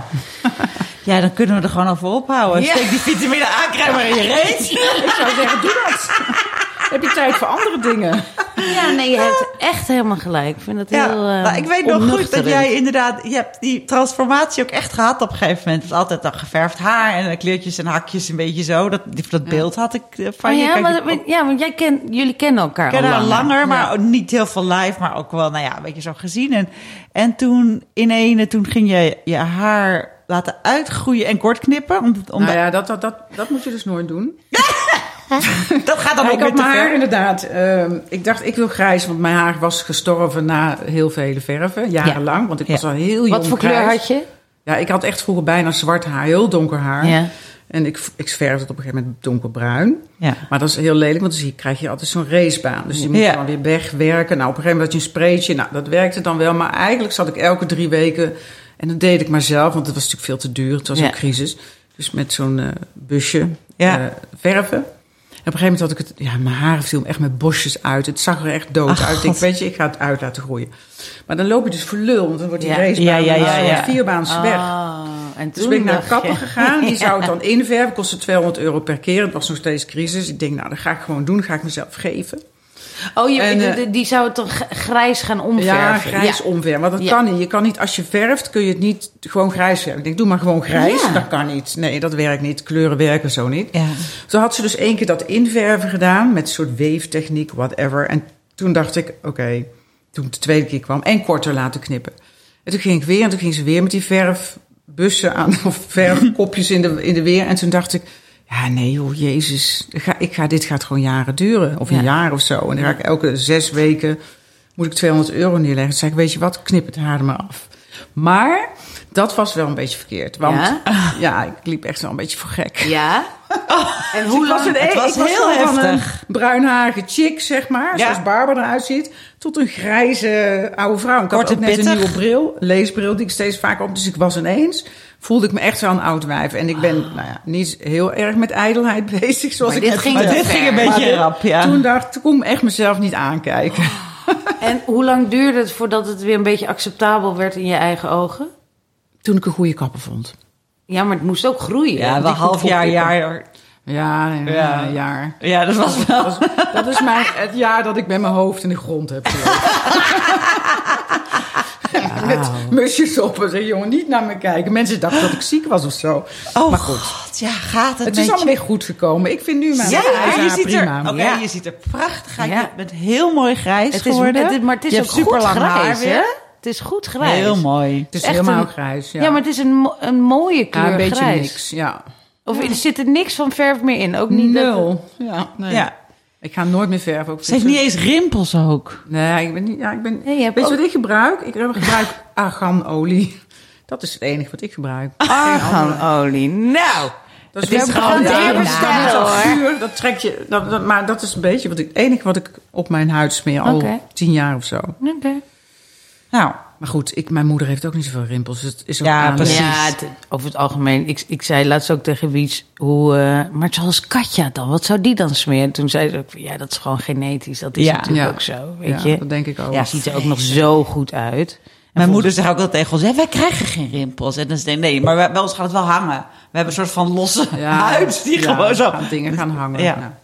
B: ja, dan kunnen we er gewoon over ophouden.
C: Ja.
B: Steek die vitamine A-crème maar in je reet.
D: Ik zou zeggen, doe dat. Heb je tijd voor andere dingen?
C: Ja, nee, je hebt echt helemaal gelijk. Ik vind het
B: Ja,
C: heel uh,
B: nou, ik weet nog goed dat jij inderdaad, je hebt die transformatie ook echt gehad op een gegeven moment. Het was altijd dan geverfd haar en kleertjes en hakjes, een beetje zo. Dat, dat beeld had ik eh, van
C: Oh
B: je.
C: ja,
B: Kijk,
C: maar, ja, want jij ken, jullie kennen elkaar
B: Ik ken
C: al langer.
B: langer, maar ook niet heel veel live, maar ook wel, nou ja, een beetje zo gezien. En, en toen in ene, toen ging je je haar laten uitgroeien en kort knippen. Om, om
D: Nou ja, dat, dat, dat, dat moet je dus nooit doen.
B: dat gaat dan
D: Ja,
B: ook weer te
D: mijn haar
B: ver.
D: inderdaad. ehm, ik dacht, ik wil grijs, want mijn haar was gestorven na heel vele verven, jarenlang. Want ik
B: Ja.
D: was al heel jong
C: Wat voor kleur had je?
D: Ja, ik had echt vroeger bijna zwart haar, heel donker haar.
C: Ja.
D: En ik, ik verfde het op een gegeven moment donkerbruin.
B: Ja.
D: Maar dat is heel lelijk, want dan krijg je altijd zo'n racebaan. Dus je moet
B: Ja.
D: dan weer wegwerken. Nou, op een gegeven moment had je een spreetje. Nou, dat werkte dan wel. Maar eigenlijk zat ik elke drie weken... En dat deed ik maar zelf, want het was natuurlijk veel te duur. Het was
C: Ja.
D: een crisis. Dus met zo'n eh, busje
B: Ja.
D: eh, verven. En op een gegeven moment had ik het... Ja, mijn haren viel echt met bosjes uit. Het zag er echt dood
B: Ach,
D: uit. Ik denk, weet je, ik ga het uit laten groeien. Maar dan loop je dus voor lul, want dan wordt die
C: Ja.
D: racebaan
B: Ja, ja, ja,
D: vierbaans weg.
C: Ah, en
D: Dus
C: toen
D: ben ik naar een
C: dacht
D: kapper
C: je-
D: gegaan. Die zou het dan inverven. Kostte 200 euro per keer. Het was nog steeds crisis. Ik denk, nou, dat ga ik gewoon doen. Ga ik mezelf geven.
C: Oh, je,
D: En,
C: de-
D: eh,
C: de- die zou het dan grijs gaan omverven?
D: Ja, grijs
C: Ja.
D: omverven. Want dat
C: Ja.
D: kan niet. Je kan niet, als je verft, kun je het niet gewoon grijs verven. Ik denk, doe maar gewoon grijs.
C: Ja.
D: Dat kan niet. Nee, dat werkt niet. Kleuren werken zo niet.
B: Ja.
D: Toen had ze dus één keer dat inverven gedaan. Met een soort weeftechniek, whatever. En toen dacht ik, oké. toen de tweede keer kwam. En korter laten knippen. En toen ging ik weer. En toen ging ze weer met die verfbussen aan. Of verfkopjes in de, in de weer. En toen dacht ik... Ja, nee joh, jezus. Ik ga, ik ga, dit gaat gewoon jaren duren. Of een
C: Ja.
D: jaar of zo. En dan ga ik elke zes weken... moet ik 200 euro neerleggen. Toen zei ik, weet je wat, knip het haar er maar af. Maar dat was wel een beetje verkeerd. Want
C: Ja?
D: ja, ik liep echt wel een beetje voor gek.
C: Ja? en hoe
D: Ik was,
C: lang?
D: een,
B: Het was
D: ik was
B: heel
D: heel van een
B: heftig.
D: bruinharige chick, zeg maar.
B: Ja.
D: Zoals Barbara eruit ziet. Tot een grijze oude vrouw. Ik had ook net een nieuwe bril. Leesbril die ik steeds vaker op. Dus ik was ineens... voelde ik me echt wel een oud wijf. En ik ben nou ja, niet heel erg met ijdelheid bezig. Zoals
C: Maar
D: ik
C: dit ging
B: Maar dit ging een beetje
D: Maar
B: rap, ja.
D: Toen dacht toen kon ik echt mezelf niet aankijken.
C: En hoe lang duurde het voordat het weer een beetje acceptabel werd in je eigen ogen?
D: Toen ik een goede kapper vond.
C: Ja, maar het moest ook groeien.
B: Ja, wel half jaar, jaar.
D: Ja, ja,
B: Ja.
D: een jaar.
B: Ja, dat was wel.
D: Dat is, dat is mijn, het jaar dat ik met mijn hoofd in de grond heb gelopen. Met musjes op en zeg, jongen, niet naar me kijken. Mensen dachten dat ik ziek was of zo.
B: Oh
D: maar goed,
B: god, ja, gaat het
D: het is allemaal weer goed gekomen. Ik vind nu mijn
B: Ja, je ziet,
D: prima.
B: er, oké,
C: Ja.
B: je ziet er prachtig uit. Je bent heel mooi grijs
C: Het is,
B: geworden.
C: het maar het is
B: je
C: ook
B: super lang
C: grijs, hè? Het is goed grijs.
B: Heel mooi.
D: Het is helemaal
C: een-
D: grijs, ja.
C: Ja, maar het is een, een mooie kleur
D: Ja, een beetje
C: grijs.
D: niks, ja.
C: Of er zit er niks van verf meer in? Ook niet dat-
D: Nul. Ja, nee.
B: Ja.
D: Ik ga nooit meer verven. Ook
B: Ze heeft niet eens rimpels ook.
D: Nee, ik ben niet... Ja, ik ben,
C: Nee, je hebt
D: weet je
C: ook-
D: wat ik gebruik? Ik gebruik arganolie. Dat is het enige wat ik gebruik.
C: Arganolie. Nou,
D: Dat is
C: Het is gewoon
D: ja,
C: even
D: dat trek je. Dat, dat- maar dat is een beetje wat ik, het enige wat ik op mijn huid smeer al tien jaar of zo.
C: oké.
B: Nou,
D: Maar goed, ik, mijn moeder heeft ook niet zoveel rimpels. Dus het is ook
B: Ja, precies.
C: Ja, het- over het algemeen. Ik, ik zei laatst ook tegen Wiets, hoe, eh, maar zoals Katja dan, wat zou die dan smeren? Toen zei ze ook, ja, dat is gewoon genetisch. Dat is
B: Ja.
C: natuurlijk
D: Ja.
C: ook zo, weet
D: Ja,
C: je.
D: dat denk ik ook.
B: Ja.
C: Ziet er ook nog zo goed uit.
B: mijn moeder zegt ook wel tegen ons, hè, wij krijgen geen rimpels. En dan zei nee, maar bij bij ons gaat het wel hangen. We hebben een soort van losse
D: Ja,
B: huid die
D: ja,
B: gewoon zo...
D: gaan dingen gaan hangen.
B: Ja.
D: Ja.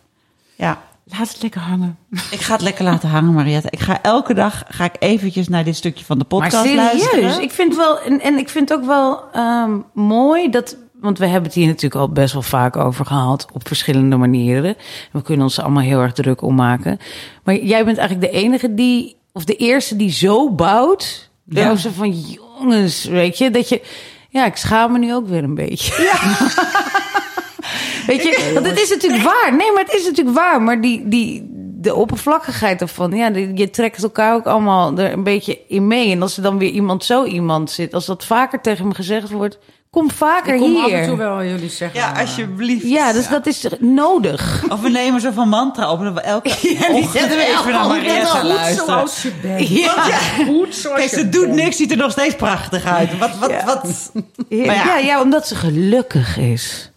B: Ja.
D: Laat het lekker hangen.
B: Ik ga het lekker laten hangen, Mariette. Ik ga elke dag ga ik eventjes naar dit stukje van de
C: Maar
B: podcast
C: serieus,
B: luisteren.
C: ik vind wel, en, en ik vind ook wel ehm, mooi dat, want we hebben het hier natuurlijk al best wel vaak over gehad op verschillende manieren. We kunnen ons allemaal heel erg druk om maken. Maar jij bent eigenlijk de enige die, of de eerste die zo bouwt.
B: Ja.
C: Ja. Zo van, jongens, weet je, dat je, ja, ik schaam me nu ook weer een beetje. Weet je, want het is natuurlijk waar. Nee, maar het is natuurlijk waar. Maar die, die, de oppervlakkigheid ervan, ja, je trekt elkaar ook allemaal er een beetje in mee. En als er dan weer iemand zo iemand zit, als dat vaker tegen me gezegd wordt, kom vaker
D: Ik kom
C: hier.
D: af en toe wel jullie zeggen.
B: Ja, alsjeblieft.
C: Ja, dus dat is nodig.
B: Of we nemen zo van mantra op en dat we elke
C: die
B: ochtend
C: zetten we
B: even naar Mariette
C: ochtend goed
B: luisteren.
D: Zoals je bent.
C: Ja,
D: Goed zoals
B: Kijk,
D: je
B: ze doet
D: bent.
B: niks, ziet er nog steeds prachtig uit. Wat, wat,
C: Ja.
B: wat?
C: ja,
B: ja.
C: ja, omdat ze gelukkig is.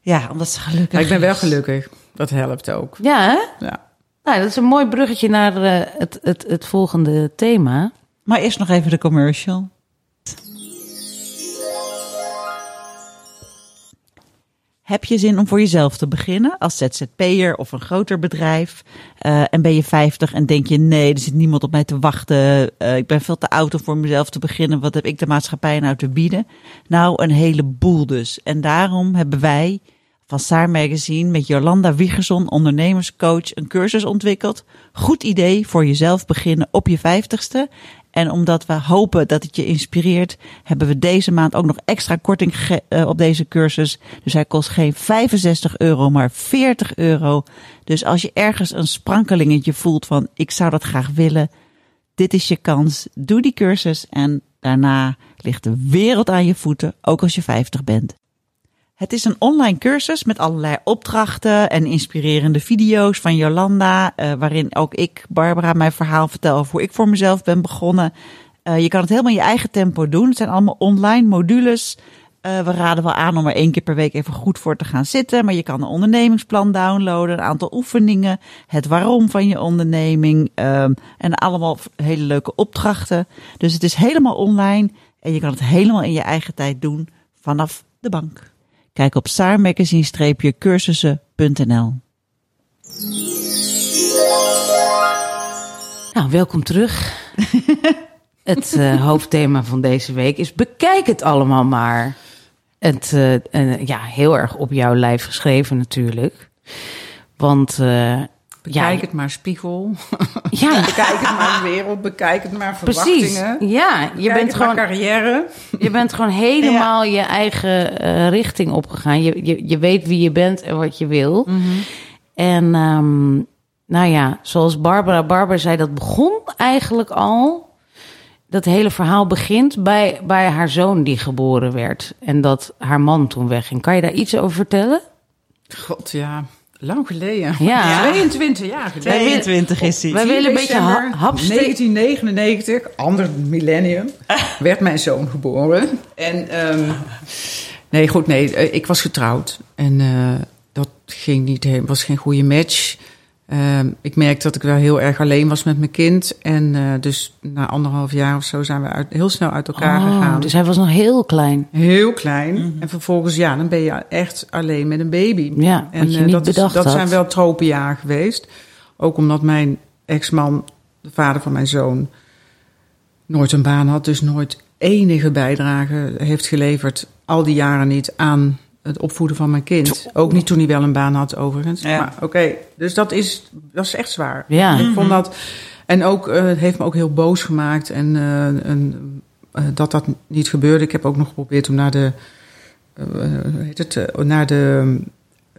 B: Ja, omdat ze gelukkig
D: Maar ik ben wel gelukkig. Dat helpt ook.
C: Ja, hè?
D: Ja.
C: Nou, dat is een mooi bruggetje naar eh, het, het, het volgende thema.
B: Maar eerst nog even de commercial. Heb je zin om voor jezelf te beginnen als ZZP'er of een groter bedrijf? Eh, en ben je 50 en denk je: nee, er zit niemand op mij te wachten. Eh, ik ben veel te oud om voor mezelf te beginnen. Wat heb ik de maatschappij nou te bieden? Nou, een heleboel dus. En daarom hebben wij van Saar Magazine met Jolanda Wiegerson, ondernemerscoach, een cursus ontwikkeld. Goed idee voor jezelf beginnen op je vijftigste. En omdat we hopen dat het je inspireert, hebben we deze maand ook nog extra korting eh, op deze cursus. Dus hij kost geen 65 euro, maar 40 euro. Dus als je ergens een sprankelingetje voelt van ik zou dat graag willen, dit is je kans. Doe die cursus en daarna ligt de wereld aan je voeten, ook als je 50 bent. Het is een online cursus met allerlei opdrachten en inspirerende video's van Jolanda, eh, waarin ook ik, Barbara, mijn verhaal vertel over hoe ik voor mezelf ben begonnen. Eh, je kan het helemaal in je eigen tempo doen. Het zijn allemaal online modules. Eh, we raden wel aan om er één keer per week even goed voor te gaan zitten. Maar je kan een ondernemingsplan downloaden, een aantal oefeningen, het waarom van je onderneming ehm, en allemaal hele leuke opdrachten. Dus het is helemaal online en je kan het helemaal in je eigen tijd doen vanaf de bank. Kijk op saarmagazine-cursussen.nl.
C: Nou, welkom terug. het eh, hoofdthema van deze week is bekijk het allemaal maar. Het, eh, ja, heel erg op jouw lijf geschreven natuurlijk. Want eh,
D: Bekijk
C: ja,
D: het maar spiegel.
C: ja,
D: Bekijk het maar wereld. Bekijk het maar
C: precies.
D: verwachtingen.
C: Ja, je
D: Bekijk
C: bent, gewoon,
D: carrière.
C: je bent gewoon helemaal je eigen eh, richting opgegaan. Je, je, je weet wie je bent en wat je wil. En ehm, nou ja, zoals Barbara Barbara zei, dat begon eigenlijk al. Dat hele verhaal begint bij, bij haar zoon die geboren werd. En dat haar man toen wegging. Kan je daar iets over vertellen?
D: God, ja. Lang geleden.
C: Ja.
D: 22 jaar geleden.
B: 22 is hij.
C: Wij
D: 10
C: willen een beetje
D: december
C: ha- hapstuk.
D: 1999, ander millennium, werd mijn zoon geboren. En ehm, nee, goed, nee, eh, ik was getrouwd. En eh, dat ging niet, he- was geen goede match. Ehm, ik merkte dat ik wel heel erg alleen was met mijn kind. En eh, dus na anderhalf jaar of zo zijn we uit, heel snel uit elkaar
C: Oh,
D: gegaan.
C: dus hij was nog heel klein.
D: Heel klein. En vervolgens, ja, dan ben je echt alleen met een baby.
C: Ja,
D: en
C: wat je
D: eh,
C: niet
D: dat, is- dat
C: had.
D: zijn wel tropenjaar geweest. Ook omdat mijn ex-man, de vader van mijn zoon, nooit een baan had. Dus nooit enige bijdrage heeft geleverd, al die jaren niet, aan het opvoeden van mijn kind. Ook niet toen hij wel een baan had, overigens.
B: Ja.
D: Maar oké, dus dat is, dat is echt zwaar.
C: Ja.
D: Ik vond dat. En ook, eh, het heeft me ook heel boos gemaakt. En, eh, en eh, dat dat niet gebeurde. Ik heb ook nog geprobeerd om naar de, eh, hoe heet het, naar de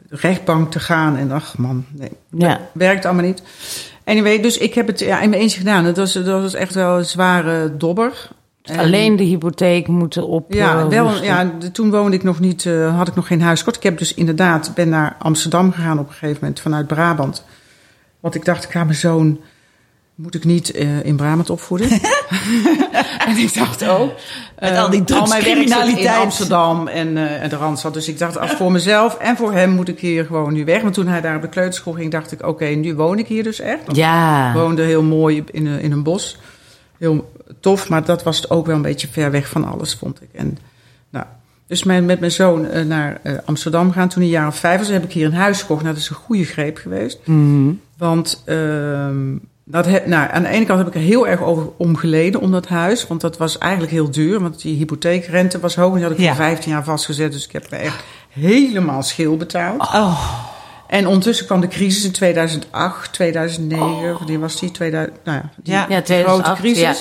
D: rechtbank te gaan. En ach man, nee,
C: Ja.
D: werkt allemaal niet. Anyway, dus ik heb het ja, in mijn eentje gedaan. Dat was, dat was echt wel een zware dobber. En-
C: Alleen de hypotheek moeten op.
D: ja,
C: eh,
D: wel, ja, de- toen woonde ik nog niet, eh, had ik nog geen huiskort. Ik heb dus inderdaad, ben naar Amsterdam gegaan op een gegeven moment vanuit Brabant. Want ik dacht, ik ga mijn zoon, moet ik niet eh, in Brabant opvoeden? en ik dacht ook,
B: Met al die
D: zit in
B: drugscriminaliteit.
D: Amsterdam en, en de Randstad. Dus ik dacht, als voor mezelf en voor hem moet ik hier gewoon nu weg. Maar toen hij daar op de kleuterschool ging, dacht ik, oké, nu woon ik hier dus echt. Want
C: Ja.
D: ik woonde heel mooi in in een bos. Heel tof, maar dat was ook wel een beetje ver weg van alles, vond ik. En, nou, dus mijn, met mijn zoon eh, naar eh, Amsterdam gaan toen hij jaar of vijf was. heb ik hier een huis gekocht. Nou, dat is een goede greep geweest. Want ehm, dat he- nou, aan de ene kant heb ik er heel erg over omgeleden om dat huis. Want dat was eigenlijk heel duur. Want die hypotheekrente was hoog. En die had ik
B: Ja.
D: voor 15 jaar vastgezet. Dus ik heb er echt helemaal schil betaald.
B: Oh,
D: En ondertussen kwam de crisis in 2008, 2009. Die was die 2000, nou ja, die
B: Ja.
C: Ja,
D: grote
C: 2008,
D: crisis.
C: ja.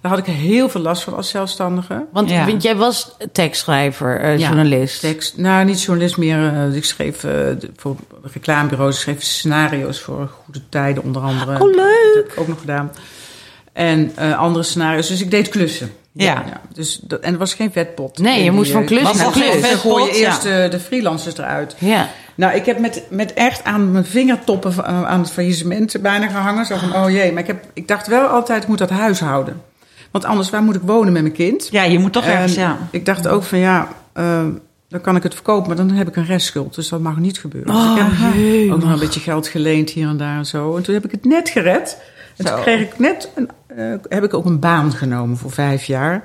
D: Daar had ik heel veel last van als zelfstandige.
C: Want,
B: Ja.
C: want jij was tekstschrijver, eh,
D: Ja,
C: journalist.
D: Tekst, nou, niet journalist meer. eh, ik schreef eh, voor reclamebureaus, ik schreef scenario's voor Goede Tijden onder andere.
C: Oh, leuk.
D: Dat heb ik ook nog gedaan. En eh, andere scenario's. Dus ik deed klussen.
B: Ja.
D: dus dat, en er was geen vetpot.
C: Nee, je moest
D: die,
C: van
D: eh,
C: klus
D: was
C: naar klus.
D: Dan gooi je
B: Ja.
D: eerst de, de freelancers eruit.
C: Ja.
D: Nou, ik heb met, met echt aan mijn vingertoppen van- eh, aan het faillissement bijna gehangen. Zo van, oh jee. Maar ik, heb, ik dacht wel altijd, ik moet dat huis houden. Want anders, waar moet ik wonen met mijn kind?
B: ja, je moet toch ergens,
D: En
B: ja.
D: Ik dacht ook van, ja, eh, dan kan ik het verkopen. Maar dan heb ik een restschuld. Dus dat mag niet gebeuren.
B: Oh,
D: dus ik heb ook nog een beetje geld geleend hier en daar en zo. En toen heb ik het net gered. En
B: Zo.
D: toen kreeg ik net, een, eh, heb ik ook een baan genomen voor vijf jaar.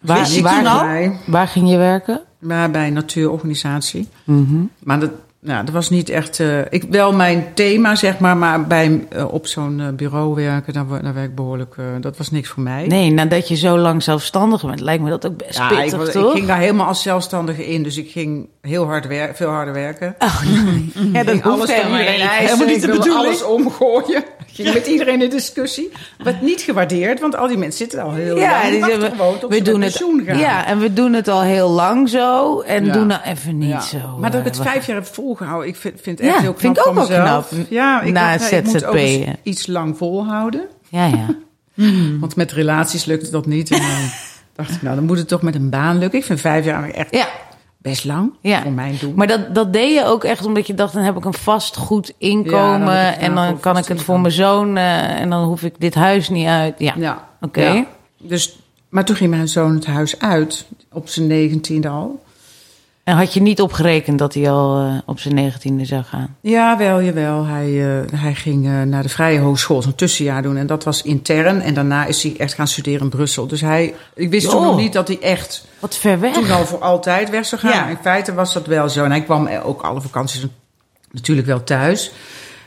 C: Waar,
D: Wist je
C: waar,
D: toen al?
C: waar, waar ging je werken?
D: Maar bij een natuurorganisatie.
C: Mhm.
D: Maar dat, nou, dat was niet echt. eh, ik, wel mijn thema, zeg maar. Maar bij, eh, op zo'n eh, bureau werken, daar, daar werk ik behoorlijk. eh, dat was niks voor mij.
C: Nee, nadat je zo lang zelfstandig bent, lijkt me dat ook best
D: Ja, ik,
C: pittig,
D: ik
C: toch?
D: ging daar helemaal als zelfstandige in. Dus ik ging heel hard wer veel harder werken.
C: Oh, ja, dat hoeft
D: alles
C: helemaal niet.
B: Helemaal niet
D: ik wilde
B: bedoeling.
D: alles omgooien. Ging met iedereen in discussie. Werd niet gewaardeerd, want al die mensen zitten al heel
C: Ja,
D: lang. Die gewoon tot
C: we doen
D: met
C: het.
D: gaan.
C: Ja, en we doen het al heel lang zo. En
D: Ja.
C: doen nou even niet
D: Ja.
C: zo.
D: Maar dat ik
C: eh,
D: het
C: we-
D: vijf jaar heb volgehouden, ik vind, vind het echt heel knap
C: vind ik ook wel knap.
D: Ja, ik,
C: Na
D: dacht, nee, ik moet ook iets lang volhouden.
C: Ja, ja.
D: Want met relaties lukte dat niet. En dan dacht ik, nou, dan moet het toch met een baan lukken. Ik vind vijf jaar echt
C: ja.
D: Best lang
C: Ja.
D: voor mijn doen.
C: Maar dat, dat deed je ook echt omdat je dacht, dan heb ik een vast goed inkomen.
D: Ja, dan
C: en dan kan ik het voor mijn zoon. eh, en dan hoef ik dit huis niet uit. Ja,
D: ja,
C: oké.
D: Dus, maar toen ging mijn zoon het huis uit, op zijn negentiende al.
C: En had je niet opgerekend dat hij al eh, op zijn negentiende zou gaan?
D: Ja, wel, jawel. Hij, eh, hij ging eh, naar de Vrije Hogeschool, zo'n tussenjaar doen. En dat was intern. En daarna is hij echt gaan studeren in Brussel. Dus hij, ik wist toen
C: Joh.
D: nog niet dat hij echt
C: Wat ver weg.
D: toen al voor altijd weg zou gaan.
B: Ja.
D: In feite was dat wel zo. En hij kwam ook alle vakanties natuurlijk wel thuis.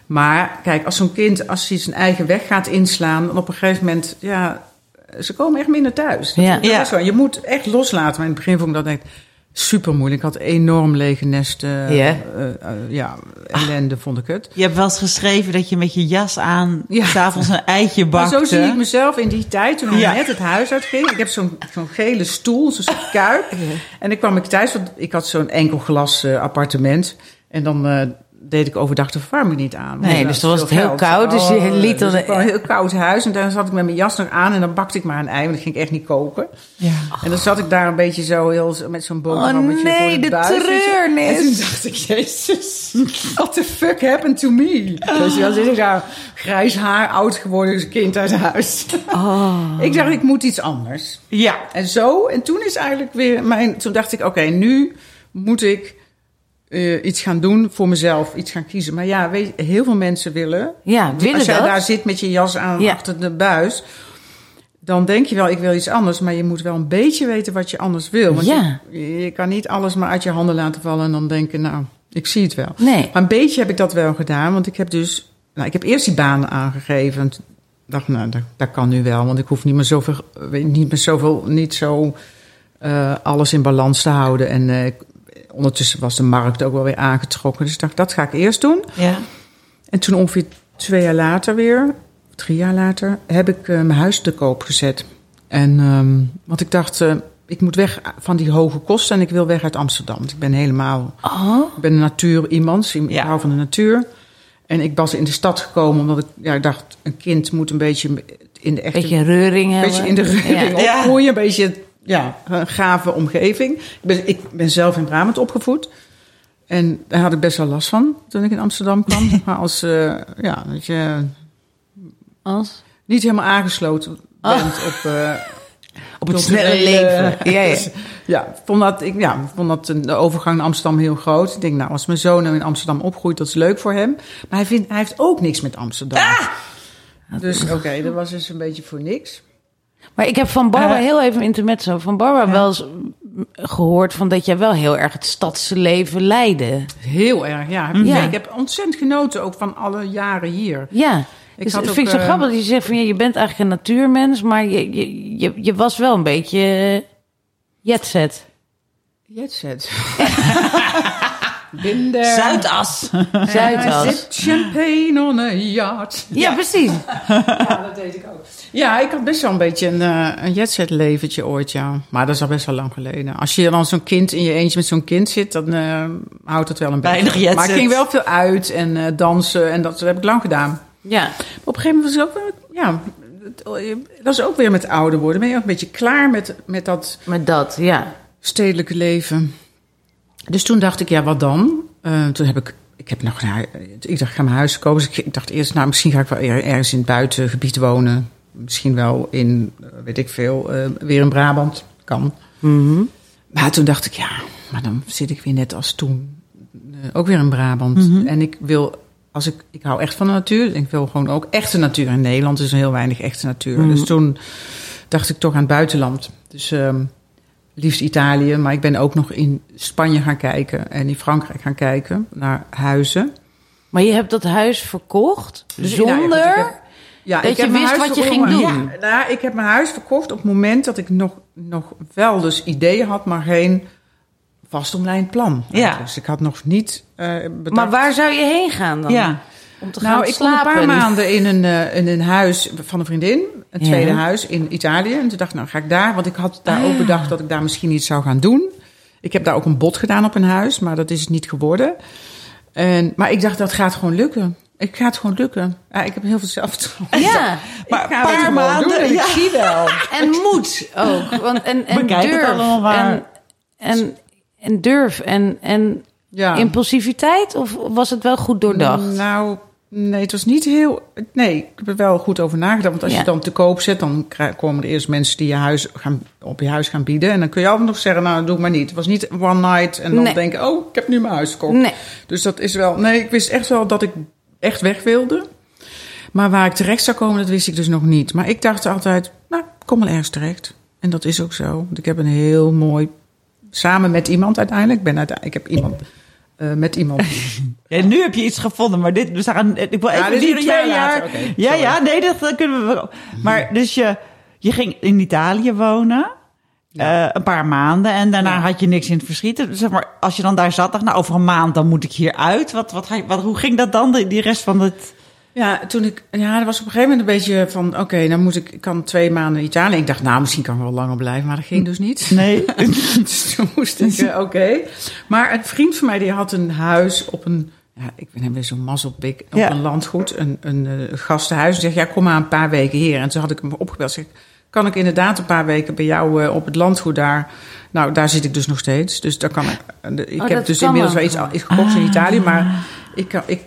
D: Maar kijk, als zo'n kind, als hij zijn eigen weg gaat inslaan... dan op een gegeven moment, ja, ze komen echt minder thuis. Dat,
C: Ja.
B: Ja.
D: is zo. Je moet echt loslaten. Maar in het begin vond ik dat echt super moeilijk. Ik had enorm lege nest. eh,
C: Ja.
D: eh, ja, ellende vond ik het.
B: Je hebt wel eens geschreven dat je met je jas aan
D: Ja.
B: s'avonds een eitje
D: Maar
B: bakte.
D: zo zie ik mezelf in die tijd, toen
B: Ja.
D: net het huis uitging. Ik heb zo'n zo'n gele stoel, zo'n kuip. En dan kwam ik thuis, want ik had zo'n enkel glas eh, appartement. En dan eh, deed ik overdag de verwarming niet aan.
C: Nee, dus
D: dat
C: dan was het heel
D: geld.
C: koud, dus je liet dan-
D: Dus was een heel koud huis. En dan zat ik met mijn jas nog aan en dan bakte ik maar een ei. Want dat ging ik echt niet koken.
B: Ja.
D: En dan zat ik daar een beetje zo heel, met zo'n boterhammetje
C: Oh, nee,
D: voor de,
C: de
D: buis.
C: treurnis.
D: En toen dacht ik, jezus, what the fuck happened to me? Dus dan zit ik daar, grijs haar, oud geworden kind uit huis.
C: Oh.
D: Ik dacht, ik moet iets anders.
B: Ja.
D: En zo, en toen is eigenlijk weer mijn, toen dacht ik, oké, nu moet ik eh, iets gaan doen voor mezelf, iets gaan kiezen. Maar ja, weet je, heel veel mensen willen,
C: Ja, willen
D: als jij
C: dat?
D: daar zit met je jas aan
C: Ja.
D: achter de buis, dan denk je wel, ik wil iets anders. Maar je moet wel een beetje weten wat je anders wil. Want
C: Ja.
D: je, je kan niet alles maar uit je handen laten vallen en dan denken, nou, ik zie het wel.
C: Nee.
D: Maar een beetje heb ik dat wel gedaan, want ik heb dus, nou, ik heb eerst die baan aangegeven. En toen dacht, nou, dat, dat kan nu wel, want ik hoef niet meer zoveel, niet meer zoveel, niet zo eh, alles in balans te houden. En eh, ondertussen was de markt ook wel weer aangetrokken. Dus ik dacht, dat ga ik eerst doen.
B: Ja.
D: En toen ongeveer twee jaar later weer, drie jaar later, heb ik eh, mijn huis te koop gezet. En, ehm, want ik dacht, eh, ik moet weg van die hoge kosten en ik wil weg uit Amsterdam. Want ik ben helemaal,
C: Oh,
D: ik ben een natuur iemand, ik
B: Ja.
D: hou van de natuur. En ik was in de stad gekomen omdat ik ja, ik dacht, een kind moet een beetje in de echte
C: beetje reuring
D: een beetje in de reuring
C: Ja.
D: opgroeien. Een beetje ja, een gave omgeving. Ik ben, ik ben zelf in Brabant opgevoed. En daar had ik best wel last van toen ik in Amsterdam kwam. maar als eh, ja, dat je
C: Als?
D: niet helemaal aangesloten bent op, eh,
C: Op het snelle leven. Ja, ja.
D: ja, ik vond dat, ik, ja, vond dat de overgang naar Amsterdam heel groot. Ik denk, nou, als mijn zoon nou in Amsterdam opgroeit, dat is leuk voor hem. Maar hij, vindt, hij heeft ook niks met Amsterdam. Dus oké, dat was dus een beetje voor niks.
C: Maar ik heb van Barbara
B: Eh.
C: heel even intermezzo. Van Barbara wel eens gehoord van dat jij wel heel erg het stadse leven leidde.
D: Heel erg, ja.
C: Ja.
D: Ik heb ontzettend genoten ook van alle jaren hier.
C: Ja.
D: Ik
C: dus
D: had
C: vind ik zo
D: eh,
C: grappig dat je zegt van ja, je bent eigenlijk een natuurmens, maar je, je, je, je was wel een beetje jetset.
D: Jetset. Binder.
B: Zuidas.
C: Zuidas.
D: Zit champagne on a yacht.
C: Ja, precies.
D: Ja, dat deed ik ook. Ja, ik had best wel een beetje een, eh, een jetset leventje ooit, ja. Maar dat is al best wel lang geleden. Als je dan zo'n kind in je eentje met zo'n kind zit, dan eh, houdt het wel een beetje.
B: Weinig jetset.
D: Maar ik ging wel veel uit en eh, dansen en dat, dat heb ik lang gedaan.
C: Ja.
D: Maar op een gegeven moment was ik ook wel, ja, dat is ook weer met ouder worden. Ben je ook een beetje klaar met, met dat
C: Met dat, ja.
D: stedelijke leven. Dus toen dacht ik, ja, wat dan? Eh, toen heb ik, ik heb nog, nou, ik dacht, ik ga mijn huis kopen. Dus ik, ik dacht eerst, nou, misschien ga ik wel er- ergens in het buitengebied wonen. Misschien wel in, eh, weet ik veel, eh, weer in Brabant. Kan.
C: Mhm.
D: Maar toen dacht ik, ja, maar dan zit ik weer net als toen. ook weer in Brabant.
B: Mhm.
D: En ik wil, als ik, ik hou echt van de natuur. Ik wil gewoon ook echte natuur. In Nederland is er heel weinig echte natuur.
B: Mhm.
D: Dus toen dacht ik toch aan het buitenland. Dus ehm, liefst Italië. Maar ik ben ook nog in Spanje gaan kijken. En in Frankrijk gaan kijken naar huizen.
C: Maar je hebt dat huis verkocht
D: Dus- nou ja,
C: zonder...
D: ik heb- Ja,
C: Dat
D: ik
C: je wist wat je ging doen.
D: Ja, nou, ik heb mijn huis verkocht op het moment dat ik nog, nog wel dus ideeën had, maar geen vastomlijnd plan.
B: Ja.
D: Dus ik had nog niet eh bedacht.
C: Maar waar zou je heen gaan dan?
B: Ja.
C: Om te gaan
D: Nou, ik woon een paar maanden in een, eh, in een huis van een vriendin. Een
C: Ja.
D: tweede huis in Italië. En toen dacht ik, nou ga ik daar. Want ik had daar
C: Ah.
D: ook bedacht dat ik daar misschien iets zou gaan doen. Ik heb daar ook een bod gedaan op een huis. Maar dat is het niet geworden. En, maar ik dacht, dat gaat gewoon lukken. Ik ga het gewoon lukken. Ja, ik heb heel veel zelfvertrouwen.
C: Ja,
B: Maar een paar maanden,
D: doen en ik
B: ja.
D: zie wel.
C: en moed ook. Want, en, en
B: Bekijk het allemaal maar.
C: En, en, en durf. En, en
D: Ja.
C: impulsiviteit? Of was het wel goed doordacht?
D: Nou, nee, het was niet heel... Nee, ik heb er wel goed over nagedacht. Want als
C: Ja.
D: je dan te koop zet, dan komen er eerst mensen die je huis gaan, op je huis gaan bieden. En dan kun je altijd nog zeggen, nou, doe maar niet. Het was niet one night en dan
C: Nee.
D: denken, oh, ik heb nu mijn huis gekocht.
C: Nee.
D: Dus dat is wel... Nee, ik wist echt wel dat ik echt weg wilde. Maar waar ik terecht zou komen, dat wist ik dus nog niet. Maar ik dacht altijd, nou, kom wel ergens terecht. En dat is ook zo. Want ik heb een heel mooi... Samen met iemand uiteindelijk. Ik, ben uiteindelijk, ik heb iemand... eh, met iemand
B: Ja, nu heb je iets gevonden, maar dit, we gaan, ik wil
D: Ja,
B: even
D: is
B: die twee
D: jaar
B: ja, ja, nee, dat, dat kunnen we wel. Maar dus je, je ging in Italië wonen. eh, een paar maanden en daarna
D: Ja.
B: had je niks in het verschiet. Dus Zeg maar, als je dan daar zat, dacht nou over een maand dan moet ik hier uit. Wat, wat, wat, hoe ging dat dan, die rest van het...
D: Ja, toen ik, ja, er was op een gegeven moment een beetje van, oké, dan moet ik, ik kan twee maanden in Italië. Ik dacht, nou, misschien kan ik wel langer blijven, maar dat ging dus niet.
B: Nee.
D: dus toen moest ik, eh, oké. Maar een vriend van mij, die had een huis op een, ja, ik ben weer zo'n mazzelpik, op
B: Ja.
D: een landgoed, een, een eh, gastenhuis. Hij zegt, ja, kom maar een paar weken hier. En toen had ik hem opgebeld, zeg, kan ik inderdaad een paar weken bij jou eh, op het landgoed daar? Nou, daar zit ik dus nog steeds. Dus daar kan ik, ik
C: Oh,
D: heb dus inmiddels
C: wel.
D: iets, iets gekocht in Italië, maar ik, kan- ik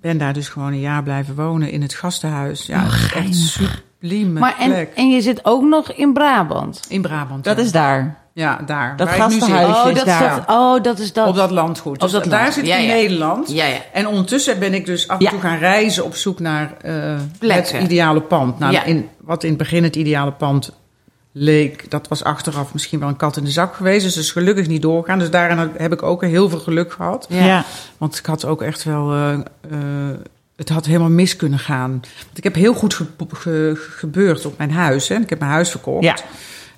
D: ben daar dus gewoon een jaar blijven wonen in het gastenhuis. Ja, echt sublieme
C: Maar en,
D: plek.
C: en je zit ook nog in Brabant.
D: in Brabant.
B: Dat
D: ja.
B: is daar.
D: Ja, daar.
B: Dat
D: waar ik nu zit.
B: gastenhuis.
C: Oh, dat,
B: daar.
C: is dat, oh, dat is dat.
D: Op dat landgoed.
C: Op
D: Dus
C: dat
D: daar
C: landgoed.
D: zit ik
C: Ja,
D: in
C: ja.
D: Nederland.
C: Ja, ja.
D: En ondertussen ben ik dus af en
B: Ja.
D: toe gaan reizen op zoek naar eh, het ideale pand. Nou,
C: Ja.
D: in, wat in het begin het ideale pand leek, dat was achteraf misschien wel een kat in de zak geweest. Dus dat is gelukkig niet doorgaan. Dus daarin heb ik ook heel veel geluk gehad.
C: Ja.
D: Want ik had ook echt wel. eh, eh, het had helemaal mis kunnen gaan. Want ik heb heel goed ge- ge- gebeurd op mijn huis. Hè. Ik heb mijn huis verkocht.
B: Ja.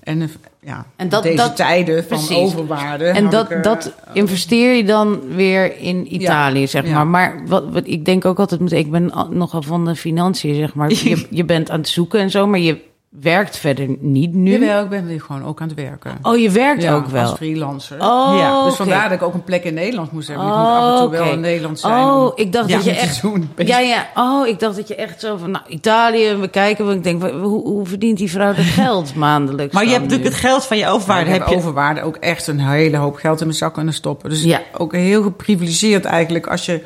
D: En eh, ja,
C: En dat-
D: deze
C: dat-
D: tijden van
C: precies.
D: overwaarde.
C: En dat,
D: ik,
C: dat investeer je dan weer in Italië, zeg
D: ja.
C: maar. Maar wat, wat, ik denk ook altijd, ik ben al- nogal van de financiën, zeg maar. Je, je bent aan het zoeken en zo, maar je werkt verder niet nu.
D: Jawel, ik ben weer gewoon ook aan het werken.
C: Oh, je werkt
D: Ja,
C: ook wel.
D: Als freelancer.
C: Oh,
B: Ja,
D: dus vandaar dat ik ook een plek in Nederland moest hebben. ik
C: Oh,
D: moet af en toe wel
C: oké.
D: in Nederland zijn.
C: Oh,
D: om
C: ik dacht dat je echt.
D: doen.
C: Ja, ja. Oh, ik dacht dat je echt zo van. Nou, Italië, we kijken. Want ik denk, hoe, hoe verdient die vrouw dat geld maandelijks?
B: Maar je hebt natuurlijk het geld van je overwaarde.
D: ik
B: heb
D: heb
B: je...
D: overwaarde ook echt een hele hoop geld in mijn zak kunnen stoppen. Dus
C: Ja.
D: ook heel geprivilegeerd eigenlijk als je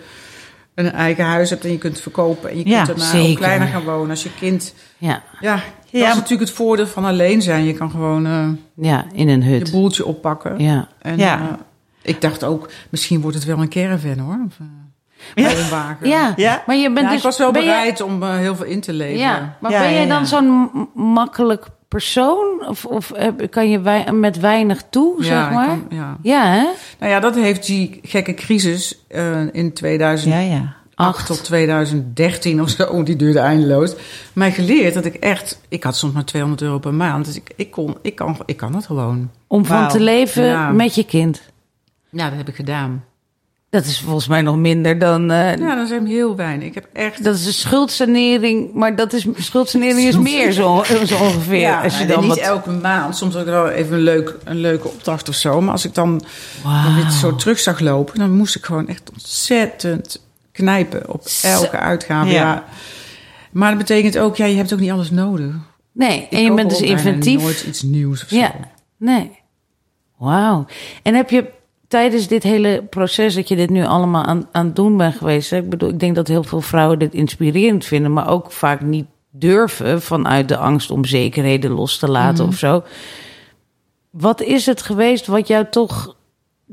D: een eigen huis hebt en je kunt verkopen. En je
B: Ja,
D: kunt daarna ook kleiner gaan wonen. Als je kind...
C: Ja,
D: Ja, dat
B: Ja.
D: is natuurlijk het voordeel van alleen zijn. Je kan gewoon eh,
C: ja, in een
D: je
C: hut.
D: boeltje oppakken.
C: Ja.
D: En
B: Ja.
D: eh, ik dacht ook, misschien wordt het wel een caravan hoor. Of, eh,
B: Ja.
D: een wagen.
C: Ja,
B: Ja?
C: maar je bent
D: Ja,
C: dus.
D: ik was wel
C: ben je-
D: bereid om heel veel in te leveren.
C: Ja, maar
B: Ja,
C: ben
B: ja,
C: jij dan zo'n makkelijk persoon? Of, of kan je wei- met weinig toe,
D: Ja,
C: zeg maar?
D: kan- ja.
C: Ja, hè?
D: Nou ja, dat heeft die gekke crisis eh, in 2008
B: Ja, ja.
C: Acht.
D: tot 2013 of zo, die duurde eindeloos, mij geleerd dat ik echt, ik had soms maar 200 euro per maand, dus ik, ik, kon, ik, kan, ik kan het gewoon.
C: Om van te leven
D: Ja.
C: met je kind.
D: Ja, dat heb ik gedaan.
C: Dat is volgens mij nog minder dan... eh,
D: Ja, dat zijn heel weinig. Ik heb echt...
C: Dat is een schuldsanering, maar dat is, schuldsanering is meer zo, zo ongeveer.
D: Ja,
C: als je dan
D: niet
C: wat...
D: elke maand. Soms ik wel even een, leuk, een leuke opdracht of zo. Maar als ik dan, dan weer zo terug zag lopen... dan moest ik gewoon echt ontzettend knijpen op elke uitgave.
B: Ja.
D: Ja. Maar dat betekent ook, ja, je hebt ook niet alles nodig.
C: Nee,
D: Ik
C: en je bent dus
D: ook
C: inventief.
D: nooit iets nieuws of zo.
C: Ja, nee. Wauw. En heb je tijdens dit hele proces dat je dit nu allemaal aan, aan het doen bent geweest... hè? ik bedoel, ik denk dat heel veel vrouwen dit inspirerend vinden... maar ook vaak niet durven vanuit de angst om zekerheden los te laten
D: Mhm.
C: of zo. Wat is het geweest wat jou toch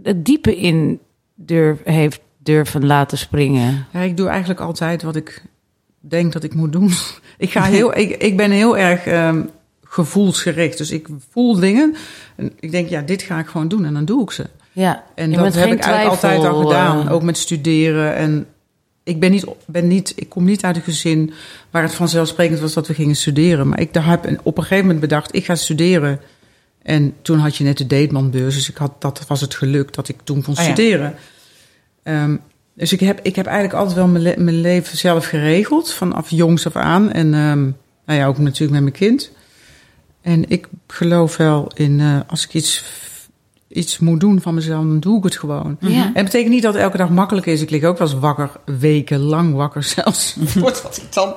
C: het diepe in durf, heeft durven laten springen?
D: Ja, ik doe eigenlijk altijd wat ik denk dat ik moet doen. ik, ga heel, ik, ik ben heel erg ehm, gevoelsgericht. Dus ik voel dingen. En ik denk, ja, dit ga ik gewoon doen. En dan doe ik ze.
C: Ja,
D: En dat heb ik eigenlijk altijd al gedaan.
C: eh,
D: Ook met studeren. En ik ben niet, ben niet, ik kom niet uit een gezin waar het vanzelfsprekend was dat we gingen studeren. Maar ik daar heb op een gegeven moment bedacht, ik ga studeren. En toen had je net de Datemanbeurs. Dus ik had, dat was het geluk dat ik toen kon
B: Oh ja.
D: studeren. Ehm, dus ik heb, ik heb eigenlijk altijd wel mijn, le- mijn leven zelf geregeld. Vanaf jongs af aan. En ehm, nou ja, ook natuurlijk met mijn kind. En ik geloof wel in, eh, als ik iets, iets moet doen van mezelf, dan doe ik het gewoon.
C: Ja.
D: En het betekent niet dat het elke dag makkelijk is. Ik lig ook wel eens wakker, wekenlang wakker zelfs. Voordat ik dan...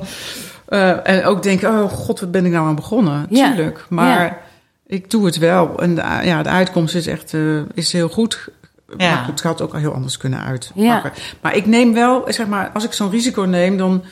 D: eh, en ook denk, oh god, wat ben ik nou aan begonnen?
C: Ja.
D: Tuurlijk. Maar
C: Ja.
D: ik doe het wel. En de, ja, de uitkomst is echt eh, is heel goed.
B: Ja.
D: Maar goed, het had ook al heel anders kunnen uitpakken. Maar ik neem wel, zeg maar, als ik zo'n risico neem, dan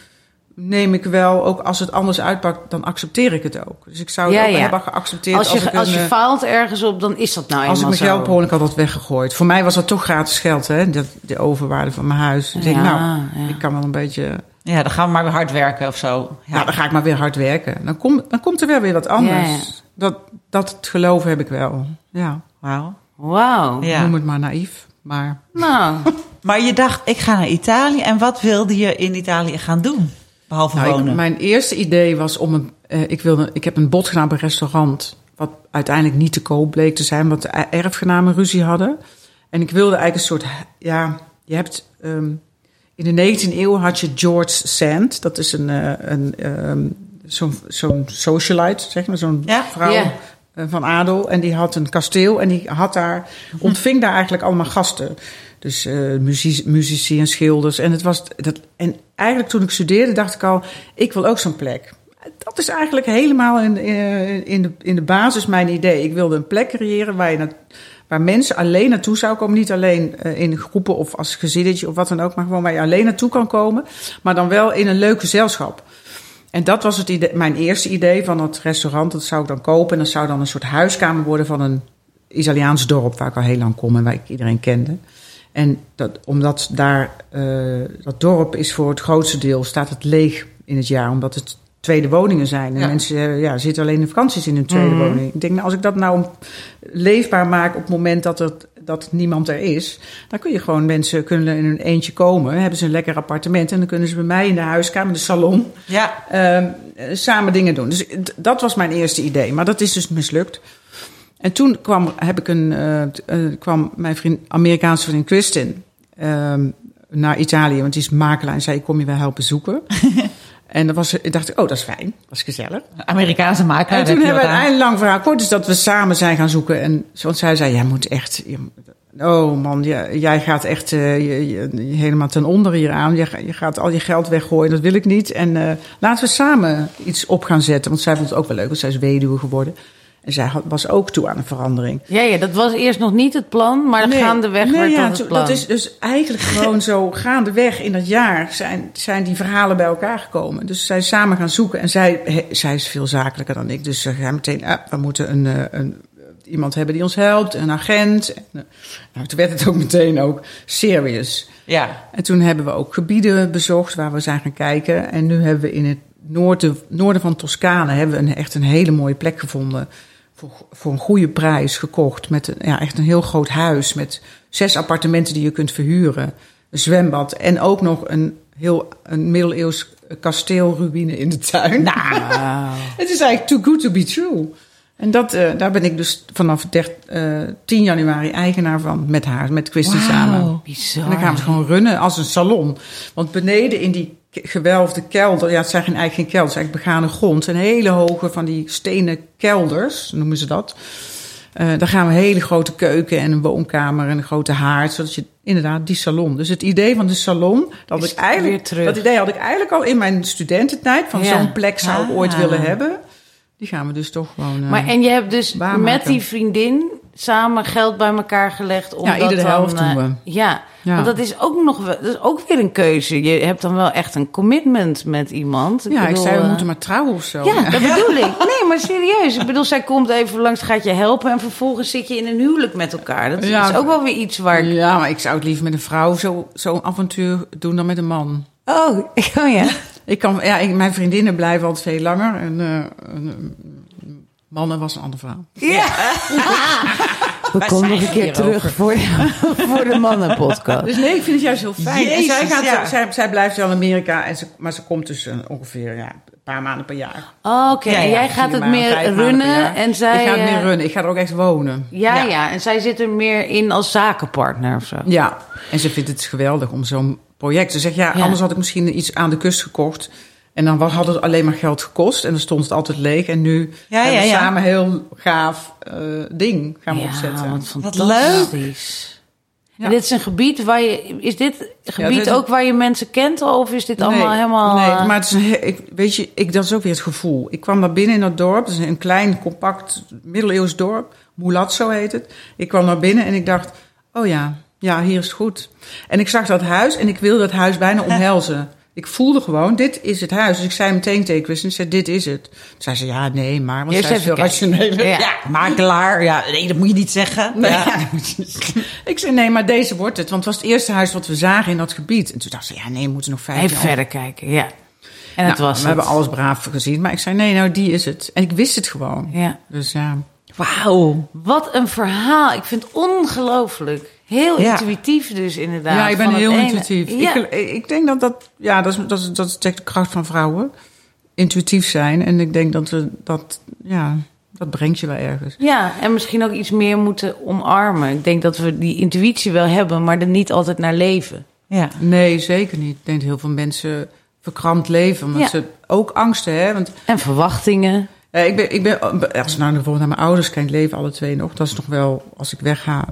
D: neem ik wel, ook als het anders uitpakt, dan accepteer ik het ook. Dus ik zou het
C: Ja,
D: ook
C: ja.
D: hebben geaccepteerd
C: Als
D: als,
C: je,
D: ik
C: als
D: een,
C: je
D: eh,
C: faalt ergens op, dan is dat nou
D: als ik
C: eenmaal
D: mijn geld per ongeluk had had weggegooid. Voor mij was dat toch gratis geld, hè? De, de overwaarde van mijn huis. Ik denk,
C: Ja,
D: nou,
C: ja.
D: ik kan wel een beetje...
B: Ja, dan gaan we maar weer hard werken of zo. Ja.
D: Nou, dan ga ik maar weer hard werken. Dan, kom, dan komt er wel weer wat anders.
C: Ja, ja.
D: Dat, dat het geloof heb ik wel. Ja,
B: Wauw.
C: Wauw.
B: Ja.
D: noem het maar naïef. Maar
C: Nou,
B: Maar je dacht, ik ga naar Italië. En wat wilde je in Italië gaan doen? Behalve
D: Nou, ik-
B: wonen.
D: mijn eerste idee was om een. eh, ik, wilde, ik heb een bod gedaan op een restaurant. Wat uiteindelijk niet te koop bleek te zijn, want de erfgenamen ruzie hadden. En ik wilde eigenlijk een soort. Ja, je hebt. ehm, in de 19e eeuw had je George Sand. Dat is een. eh, een ehm, zo'n zo'n socialite, zeg maar. Zo'n
B: Ja,
D: vrouw eh, van adel. En die had een kasteel. En die had daar, ontving daar eigenlijk allemaal gasten. Dus eh muzici, en schilders. En, het was, dat, en eigenlijk toen ik studeerde dacht ik al, ik wil ook zo'n plek. Dat is eigenlijk helemaal in, in, in, de, in de basis mijn idee. Ik wilde een plek creëren waar, je na- waar mensen alleen naartoe zou komen. Niet alleen eh, in groepen of als gezinnetje of wat dan ook. Maar gewoon waar je alleen naartoe kan komen. Maar dan wel in een leuk gezelschap. En dat was het idee, mijn eerste idee van het restaurant. Dat zou ik dan kopen. En dat zou dan een soort huiskamer worden van een Italiaans dorp waar ik al heel lang kom en waar ik iedereen kende. En dat, omdat daar, eh, dat dorp is voor het grootste deel, staat het leeg in het jaar. Omdat het tweede woningen zijn. En
B: Ja.
D: mensen eh, ja, zitten alleen in vakanties in hun tweede woning. Ik denk, nou, als ik dat nou leefbaar maak op het moment dat, het, dat niemand er is... dan kun je gewoon mensen kunnen in hun eentje komen. Hebben ze een lekker appartement en dan kunnen ze bij mij in de huiskamer, de salon...
B: Ja,
D: Ehm, eh, samen dingen doen. Dus dat was mijn eerste idee. Maar dat is dus mislukt. En toen kwam, heb ik een, eh, eh, kwam mijn vriend, Amerikaanse vriend Kristin ehm, naar Italië. Want die is makelaar en zei, ik kom je wel helpen zoeken. en dan was, ik dacht ik, oh, dat is fijn. Dat is gezellig.
B: Amerikaanse makelaar.
D: en toen
B: heb je
D: hebben we
B: aan.
D: uiteindelijk lang verhaal kort. Dus dat we samen zijn gaan zoeken. En zoals zij zei, jij moet echt... je Oh man, jij, jij gaat echt eh, je, je- helemaal ten onder hieraan. Je, ga- je gaat al je geld weggooien, dat wil ik niet. En laten we samen iets op gaan zetten. Want zij vond het ook wel leuk, want zij is weduwe geworden. En zij had, was ook toe aan een verandering.
C: ja, ja, dat was eerst nog niet het plan, maar gaandeweg
D: nee,
C: werd
D: ja,
C: dat het plan.
D: dat is dus eigenlijk gewoon zo gaandeweg in dat jaar zijn, zijn die verhalen bij elkaar gekomen. Dus zij samen gaan zoeken en zij, he- zij is veel zakelijker dan ik. Dus ze gaan meteen, ah, we moeten een, eh, een, iemand hebben die ons helpt, een agent. En, eh, nou, toen werd het ook meteen ook serious.
B: Ja,
D: En toen hebben we ook gebieden bezocht waar we zijn gaan kijken. En nu hebben we in het noorden, noorden van Toscane hebben we een, echt een hele mooie plek gevonden. Voor, voor een goede prijs gekocht. Met een, ja, echt een heel groot huis. Met zes appartementen die je kunt verhuren. Een zwembad. En ook nog een heel een middeleeuws kasteelruïne in de tuin. Nou, het is eigenlijk too good to be true. En dat, eh, daar ben ik dus vanaf 30, eh, 10 januari eigenaar van met haar, met Christy samen.
C: Bizar.
D: En dan gaan we het gewoon runnen als een salon. Want beneden in die gewelfde kelder, ja, het zijn geen- eigenlijk geen kelders, eigenlijk begane grond. Een hele hoge van die stenen kelders, noemen ze dat. Eh daar gaan we een hele grote keuken en een woonkamer en een grote haard, zodat je inderdaad die salon. Dus het idee van de salon, dat
C: Is
D: ik eigenlijk, dat idee had ik eigenlijk al in mijn studententijd van
C: Ja.
D: zo'n plek zou ik ooit
B: Ah.
D: willen hebben. Die gaan we dus toch gewoon. eh,
C: Maar en je hebt dus met die vriendin samen geld bij elkaar gelegd om
D: Ja,
C: dat
D: iedere
C: dan,
D: helft
C: eh,
D: doen we.
C: Ja,
D: Ja.
C: want dat is ook nog wel, dat is ook weer een keuze. Je hebt dan wel echt een commitment met iemand.
D: ja, ik zei, we
C: eh,
D: moeten maar trouwen of zo.
C: Ja, dat bedoel ik. Nee, maar serieus. Ik bedoel, zij komt even langs, gaat je helpen... en vervolgens zit je in een huwelijk met elkaar. Dat
D: Ja.
C: is ook wel weer iets waar ik...
D: Ja, maar ik zou het liever met een vrouw zo- zo'n avontuur doen dan met een man.
C: Oh, oh ja.
D: Ik kan, ja, ik, mijn vriendinnen blijven altijd veel langer. En eh, mannen was een andere verhaal.
C: Ja. We komen nog een keer terug voor, voor de mannenpodcast.
D: Dus nee, ik vind het juist heel fijn. en zij, gaat,
B: ja.
D: zij, zij blijft wel in Amerika, en ze, maar ze komt dus eh, ongeveer ja, een paar maanden per jaar.
C: Oh, Oké,
B: Ja,
C: en
B: ja,
C: jij gaat het
D: maanden,
C: meer runnen en zij...
D: Ik ga het
C: eh,
D: meer runnen. Ik ga er ook echt wonen.
C: Ja, ja,
B: Ja.
C: en zij zit er meer in als zakenpartner of zo.
D: Ja, en ze vindt het geweldig om zo'n project. Ze zegt, ja,
C: Ja.
D: anders had ik misschien iets aan de kust gekocht. En dan had het alleen maar geld gekost. En dan stond het altijd leeg. En nu
B: Ja,
D: hebben we
B: ja, ja.
D: samen een heel gaaf eh, ding gaan we opzetten.
C: wat
B: Wat.
D: Ja.
C: En dit is een gebied waar je... Is dit gebied
D: dit
C: ook waar je mensen kent? Of is dit allemaal
D: nee,
C: helemaal...
D: Nee,
C: eh,
D: maar het is een, ik, weet je, ik, dat is ook weer het gevoel. Ik kwam daar binnen in dat dorp. Het is een klein, compact, middeleeuws dorp. Mulatso heet het. Ik kwam naar binnen en ik dacht, oh ja, ja, hier is het goed. En ik zag dat huis en ik wilde dat huis bijna omhelzen. Ik voelde gewoon, dit is het huis. Dus ik zei meteen tegen ik zei, dit is het. Toen zei ze, ja, nee, maar, want zij is veel rationeler.
C: Ja.
B: Ja, makelaar. Ja, nee, dat moet je niet zeggen.
D: Nee,
B: Ja.
D: je ik zei, nee, maar deze wordt het. Want het was het eerste huis wat we zagen in dat gebied. En toen dacht ze, ja, nee, we moeten nog vijf
C: Even verder kijken, ja. En het
D: Nou,
C: was
D: we hebben alles braaf gezien. Maar ik zei, nee, nou, die is het. En ik wist het gewoon.
C: Ja.
D: Dus ja.
B: Wauw.
C: Wat een verhaal. Ik vind het ongelooflijk. Heel
B: Ja.
C: intuïtief dus inderdaad.
D: ja, ik ben heel intuïtief.
C: Ja.
D: Ik, ik denk dat dat, ja, dat is, dat is, dat is de kracht van vrouwen. Intuïtief zijn. En ik denk dat we dat, ja, dat brengt je wel ergens.
C: ja, en misschien ook iets meer moeten omarmen. Ik denk dat we die intuïtie wel hebben, maar er niet altijd naar leven.
B: Ja.
D: Nee, zeker niet. Ik denk dat heel veel mensen verkrampt leven. Omdat
C: Ja.
D: ze ook angsten hebben. Want
C: En verwachtingen.
D: eh, ik ben, ik ben, als ik nou bijvoorbeeld naar mijn ouders kijk, leven alle twee nog. Dat is nog wel, als ik wegga,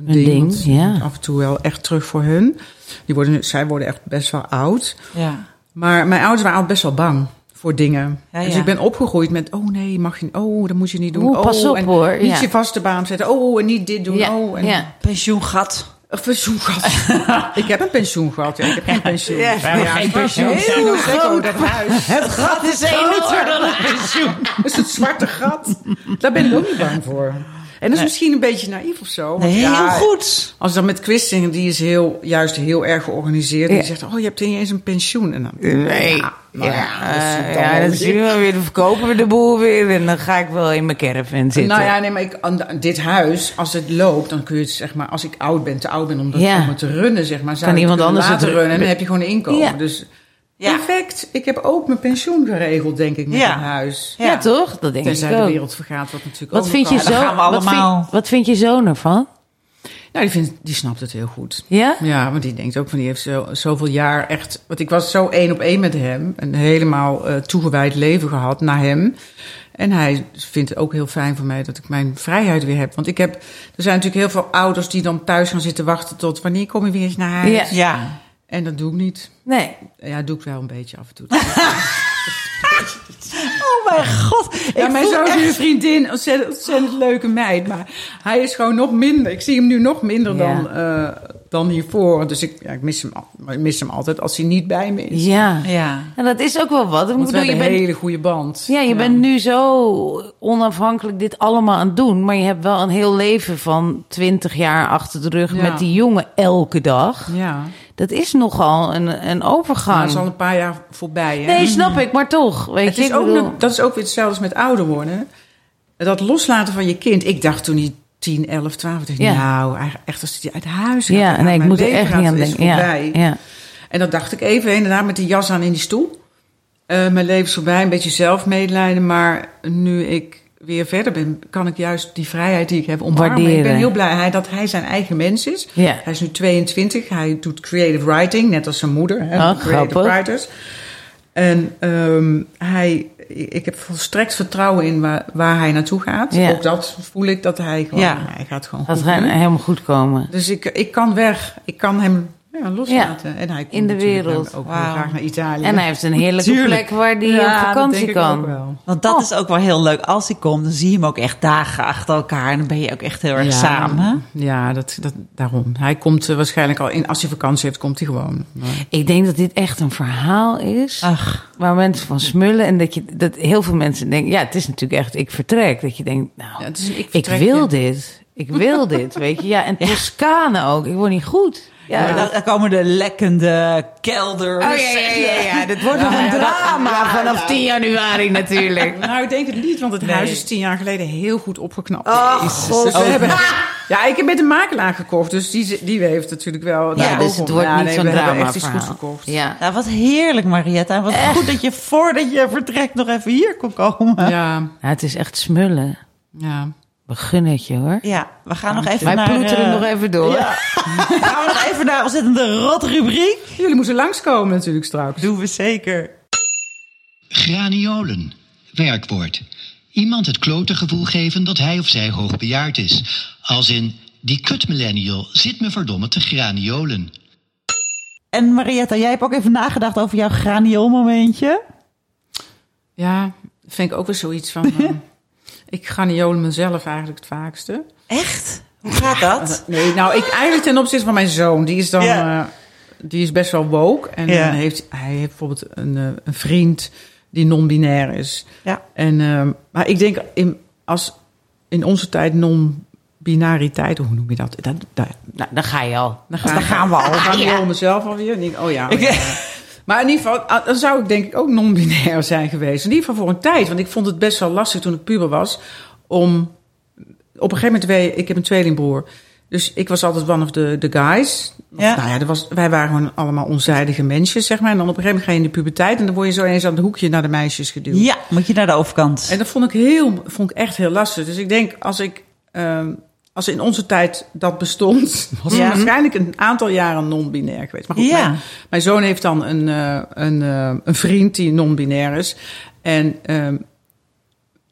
D: een,
C: Een
D: ding.
C: ding,
D: want
C: ja.
D: Af en toe wel echt terug voor hun. Die worden, zij worden echt best wel oud.
B: Ja.
D: Maar mijn ouders waren altijd best wel bang voor dingen.
B: Ja,
D: Dus
B: ja.
D: ik ben opgegroeid met, oh nee, mag je, oh, dat moet je niet doen.
C: Oeh, pas
D: oh,
C: op,
D: en
C: hoor,
D: Niet
C: ja.
D: je vaste baan zetten. Oh, en niet dit doen.
C: Ja,
D: oh, en
C: ja.
B: Pensioengat.
D: Een pensioen gehad. ik heb een pensioen gehad. Ja, ik heb geen pensioen.
B: Ja, geen pensioen.
D: Heel
B: Heel
D: groot. Dat huis.
B: Het gat is groter dan een pensioen.
D: Dat is het zwarte gat. Daar ben ik ook niet bang voor. En dat is misschien een beetje naïef of zo.
B: Nee,
D: ja,
B: heel goed.
D: Als dan met Quisting, die is heel, juist heel erg georganiseerd. En
C: Ja.
D: die zegt, oh, je hebt niet eens een pensioen. En dan,
C: Nee.
D: Ja, nou dan
C: zien we weer, dan verkopen we de boel weer en dan ga ik wel in mijn caravan zitten.
D: Nou ja, nee, maar ik, aan dit huis, als het loopt, dan kun je het, zeg maar, als ik oud ben, te oud ben om, dat, om te runnen, zeg maar, zou
C: Kan iemand anders het
D: laten runnen en dan heb je gewoon een inkomen.
C: Ja.
D: Dus
B: Ja.
D: perfect. Ik heb ook mijn pensioen geregeld, denk ik, met
B: Ja.
D: een huis.
C: ja. toch? Dat denk
D: Tenzij
C: ik
D: de
C: ook.
D: wereld vergaat, wat natuurlijk
C: Wat
D: ook
C: vind, je zo,
B: gaan we
C: wat,
B: allemaal.
C: vind, wat vind je zoon ervan?
D: Nou, die, vindt, die snapt het heel goed.
C: Ja?
D: Ja, want die denkt ook van, die heeft zo, zoveel jaar echt... Want ik was zo één op één met hem. Een helemaal eh, toegewijd leven gehad naar hem. En hij vindt het ook heel fijn voor mij dat ik mijn vrijheid weer heb. Want ik heb... Er zijn natuurlijk heel veel ouders die dan thuis gaan zitten wachten tot... Wanneer kom je weer eens naar huis?
C: Ja.
B: Ja.
D: En dat doe ik niet.
C: Nee.
D: Ja, doe ik wel een beetje af en toe.
B: Oh mijn god.
D: Ja,
B: Ik
D: mijn zoon is
B: echt-
D: een vriendin, ontzettend, ontzettend leuke meid. Maar hij is gewoon nog minder. Ik zie hem nu nog minder
C: Ja.
D: dan, eh, dan hiervoor. Dus ik, ja, ik, mis hem, ik mis hem altijd als hij niet bij me is.
C: Ja.
B: Ja.
C: En dat is ook wel wat. Ik
D: Want we
C: bedoel, je bent,
D: een hele goede band.
C: ja, je bent nu zo onafhankelijk dit allemaal aan het doen. Maar je hebt wel een heel leven van 20 jaar achter de rug met die jongen elke dag.
D: Ja.
C: Dat is nogal een, een
D: Maar
C: overgang.
D: dat is al een paar jaar voorbij. Hè?
C: Nee, snap ik, maar toch. Weet
D: Het
C: je,
D: is
C: ik
D: ook,
C: bedoel-
D: nog- dat is ook weer hetzelfde als met ouder worden. Dat loslaten van je kind. Ik dacht toen hij 10, 11, 12 dacht, ik,
C: Ja.
D: nou, echt als hij uit huis gaat.
C: Ja,
D: dan
C: nee, ik moet er echt niet aan denken. Ja, ja.
D: En dat dacht ik even, inderdaad, met die jas aan in die stoel. Eh, mijn leven is voorbij, een beetje zelfmedelijden. Maar nu ik weer verder ben, kan ik juist die vrijheid die ik heb omarmen. Ik
C: Waarderen.
D: ben heel blij hij- dat hij zijn eigen mens is. Hij is nu 22, hij doet creative writing, net als zijn moeder. Hè,
C: Oh,
D: creative
C: grappig.
D: writers. En ehm, hij, ik heb volstrekt vertrouwen in waar, waar hij naartoe gaat.
C: Ja.
D: Ook dat voel ik dat hij gewoon,
B: Ja.
D: hij gaat gewoon
C: Dat
D: goed
C: gaat helemaal goed komen.
D: Dus ik, ik kan weg. Ik kan hem ja, loslaten. En hij komt
C: in de wereld.
D: ook graag naar Italië.
C: En hij heeft een heerlijke
B: Tuurlijk.
C: plek waar hij
D: Ja,
C: op vakantie
D: denk ik ook
C: kan.
D: wel.
B: Want dat
C: Oh.
B: is ook wel heel leuk. Als hij komt, dan zie je hem ook echt dagen achter elkaar. En dan ben je ook echt heel erg
D: Ja.
B: samen.
D: Ja, dat, dat, daarom. Hij komt eh, waarschijnlijk al in, als hij vakantie heeft, komt hij gewoon. Maar-
C: Ik denk dat dit echt een verhaal is.
B: Ach,
C: Waar mensen van smullen. En dat, je, dat heel veel mensen denken... Ja, het is natuurlijk echt ik vertrek. Dat je denkt, nou,
D: Ja, het is een ik
C: ik wil
D: ja.
C: dit. Ik wil dit, weet je. Ja, en Toscane ook. Ik word niet goed. Ja,
B: dan komen de lekkende kelders.
C: Oh ja, ja, ja, ja. Dit wordt nog
D: Ja,
C: een
D: ja,
C: drama
D: ja,
C: vanaf
D: ja.
C: 10 januari natuurlijk.
D: Nou, ik denk het niet, want het
B: Nee.
D: huis is tien jaar geleden heel goed opgeknapt.
C: Oh. God.
D: Dus we hebben, ja, ik heb met een makelaar gekocht, dus die, die heeft natuurlijk wel...
C: Ja,
D: daar
C: dus het wordt
D: ja,
C: niet
D: nee,
C: zo'n drama
D: echt iets goed
C: verhaal.
D: gekocht.
C: Ja.
B: Nou, wat heerlijk, Marietta. En wat goed dat je voordat je vertrekt nog even hier kon komen.
D: Ja,
C: Nou, het is echt smullen.
D: ja.
C: We gunnen het je hoor.
B: Ja, we gaan nog even
C: Wij
B: naar...
C: ploeteren
B: eh,
C: nog even door.
B: Ja. gaan we nog even naar ontzettende rot rubriek?
D: Jullie moeten langskomen natuurlijk straks.
B: Doen we zeker.
E: Graniolen. Werkwoord. Iemand het klote gevoel geven dat hij of zij hoogbejaard is. Als in, die kut millennial zit me verdomme te graniolen.
B: En Marietta, jij hebt ook even nagedacht over jouw granioolmomentje.
D: Ja, vind ik ook weer zoiets van... eh, ik graniolen mezelf eigenlijk het vaakste.
B: Echt? Hoe gaat dat?
D: Nee, nou, ik eigenlijk ten opzichte van mijn zoon. Die is dan,
B: Ja.
D: eh, die is best wel woke. En
B: Ja.
D: dan heeft, hij heeft bijvoorbeeld een, eh, een vriend die non-binair is.
B: Ja.
D: En, eh, maar ik denk, in, als in onze tijd non-binariteit, hoe noem je dat? dat, dat
C: Nou, dan ga je al.
D: dan, gaan,
B: dan gaan we al.
D: Dan gaan we al mezelf alweer. En denk, oh ja, oh ja. Maar in ieder geval, ah, dan zou ik denk ik ook non-binair zijn geweest. In ieder geval voor een tijd. Want ik vond het best wel lastig toen ik puber was. Om op een gegeven moment, ik heb een tweelingbroer. Dus ik was altijd one of the, the guys. Of,
B: Ja.
D: Nou ja, er was, wij waren gewoon allemaal onzijdige mensjes, zeg maar. En dan op een gegeven moment ga je in de puberteit. En dan word je zo ineens aan het hoekje naar de meisjes geduwd.
B: Ja, moet je naar de overkant.
D: En dat vond ik, heel, vond ik echt heel lastig. Dus ik denk, als ik... ehm, als in onze tijd dat bestond, was
B: Ja.
D: waarschijnlijk een aantal jaren non-binair geweest. Maar goed,
B: Ja.
D: mijn, mijn zoon heeft dan een, eh, een, eh, een vriend die non-binair is. En ehm,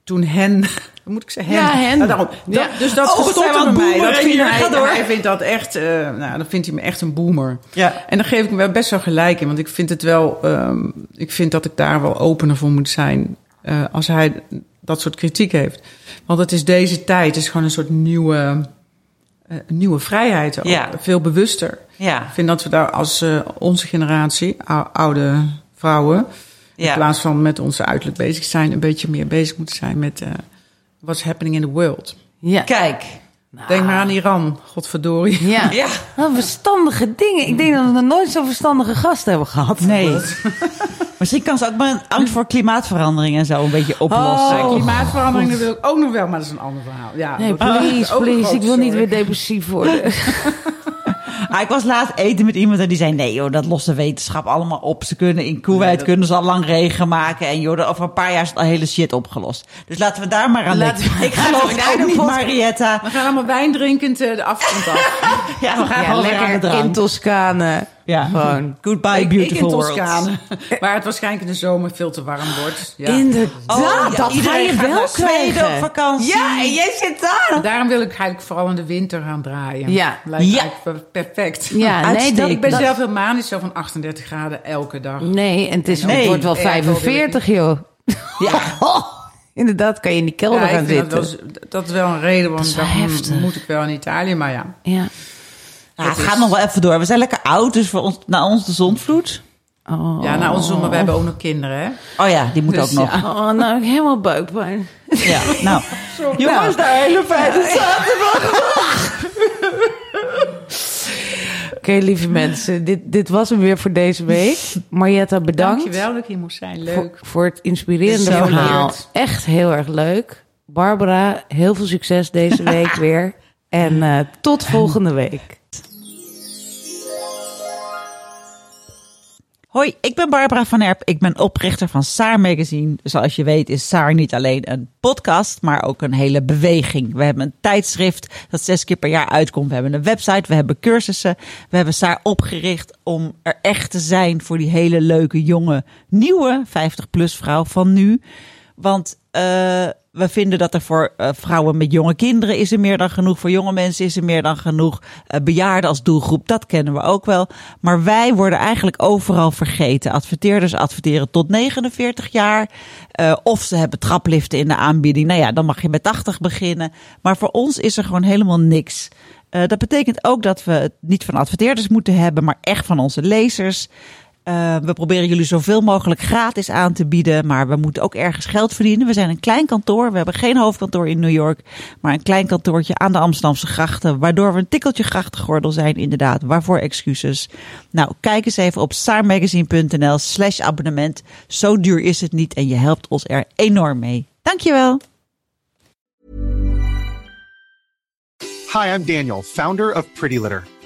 D: toen hen, moet ik zeggen?
C: Ja, hen.
D: Nou, daarom. Dat-. Dus dat
B: Oh, wat zijn we
D: verstopte
B: aan
D: bij mij.
B: boomeren
D: Dat vindt
B: hier.
D: hij,
B: door.
D: hij vindt dat echt, eh, nou, dan vindt hij me echt een boomer.
B: Ja.
D: En dan geef ik hem wel best wel gelijk in. Want ik vind het wel, ehm, ik vind dat ik daar wel opener voor moet zijn. als hij dat soort kritiek heeft. Want het is deze tijd, het is gewoon een soort nieuwe, eh, nieuwe vrijheid. Ook.
B: Ja.
D: Veel bewuster.
B: Ja.
D: Ik vind dat we daar als eh, onze generatie, ou- oude vrouwen, in plaats van met onze uiterlijk bezig zijn, een beetje meer bezig moeten zijn met eh what's happening in the world.
C: Ja.
B: Kijk.
D: Denk maar aan Iran, godverdorie.
C: Ja.
B: Ja.
C: Wat verstandige dingen. Ik denk dat we nog nooit zo'n verstandige gast hebben gehad.
B: Nee. Misschien kan ze ook mijn angst voor klimaatverandering en zo een beetje oplossen.
D: Eh, klimaatverandering dat wil ik ook nog wel, maar dat is een ander verhaal. Ja,
C: Nee, please,
D: een
C: please. Ik wil niet weer depressief worden.
B: Ah, ik was laatst eten met iemand en die zei... nee joh, dat lost de wetenschap allemaal op. Ze kunnen in Kuwait kunnen ze al lang regen maken. En joh, over een paar jaar is het al hele shit opgelost. Dus laten we daar maar aan
C: Laten
B: denken.
C: we-
B: Ik geloof het
C: daar
B: ook niet, Marietta.
D: We gaan allemaal wijn drinkend eh, de afgrond af.
B: Ja, we gaan
C: Ja, lekker in. Toscane.
B: Ja.
C: Gewoon.
B: Goodbye,
D: ik,
B: beautiful
D: ik in
B: world.
D: Waar het waarschijnlijk in de zomer veel te warm wordt. Ja.
C: Inderdaad,
B: Oh, ja,
C: dat ga je wel krijgen.
B: op vakantie.
C: Ja, en jij zit daar.
D: Daarom wil ik eigenlijk vooral in de winter gaan draaien.
C: Ja.
D: Lijkt
B: Ja.
D: perfect.
C: Ja, nee, dat,
D: Ik ben
C: dat-
D: zelf heel manisch, zo van 38 graden elke dag.
C: Nee, en het, is,
B: Nee.
C: het wordt wel
D: Ja, dat wil ik
C: 45, joh.
B: Ja.
C: Inderdaad, kan je in die kelder
D: Ja,
C: gaan
D: vind dat,
C: zitten.
D: wel, dat is wel een reden
C: is
D: dacht, hm,
C: heftig.
D: moet ik wel in Italië, maar ja.
C: Ja.
B: Ja, het gaat nog wel even door. We zijn lekker oud, dus voor ons, naar ons de zonvloed.
C: Oh.
D: Ja, nou, onze maar we hebben ook nog kinderen, hè.
B: Oh ja, die moet
D: Dus
B: ook nog.
D: ja.
C: Oh, nou, ik heb helemaal buikpijn.
B: Ja, nou. Jongens, daar hele fijne zaterdag.
C: Oké, lieve mensen, dit, dit was hem weer voor deze week. Marietta, bedankt.
D: Dankjewel dat ik hier moest zijn. Leuk.
C: Voor, voor het inspirerende
D: Zo
C: verhaal. Echt heel erg leuk. Barbara, heel veel succes deze week weer. En eh, tot volgende week.
B: Hoi, ik ben Barbara van Erp. Ik ben oprichter van Saar Magazine. Zoals je weet is Saar niet alleen een podcast, maar ook een hele beweging. We hebben een tijdschrift dat zes keer per jaar uitkomt. We hebben een website, we hebben cursussen. We hebben Saar opgericht om er echt te zijn voor die hele leuke, jonge, nieuwe 50-plus vrouw van nu. Want we vinden dat er voor uh, vrouwen met jonge kinderen is er meer dan genoeg. Voor jonge mensen is er meer dan genoeg. Uh, bejaarden als doelgroep, dat kennen we ook wel. Maar wij worden eigenlijk overal vergeten. Adverteerders adverteren tot 49 jaar. Of ze hebben trapliften in de aanbieding. Nou ja, dan mag je met 80 beginnen. Maar voor ons is er gewoon helemaal niks. Dat betekent ook dat we het niet van adverteerders moeten hebben, maar echt van onze lezers. Uh, we proberen jullie zoveel mogelijk gratis aan te bieden, maar we moeten ook ergens geld verdienen. We zijn een klein kantoor, we hebben geen hoofdkantoor in New York, maar een klein kantoortje aan de Amsterdamse grachten, waardoor we een tikkeltje grachtengordel zijn, inderdaad. Waarvoor excuses? Nou, kijk eens even op saarmagazine.nl slash abonnement. Zo duur is het niet en je helpt ons er enorm mee. Dankjewel.
F: Hi, I'm Daniel, founder of Pretty Litter.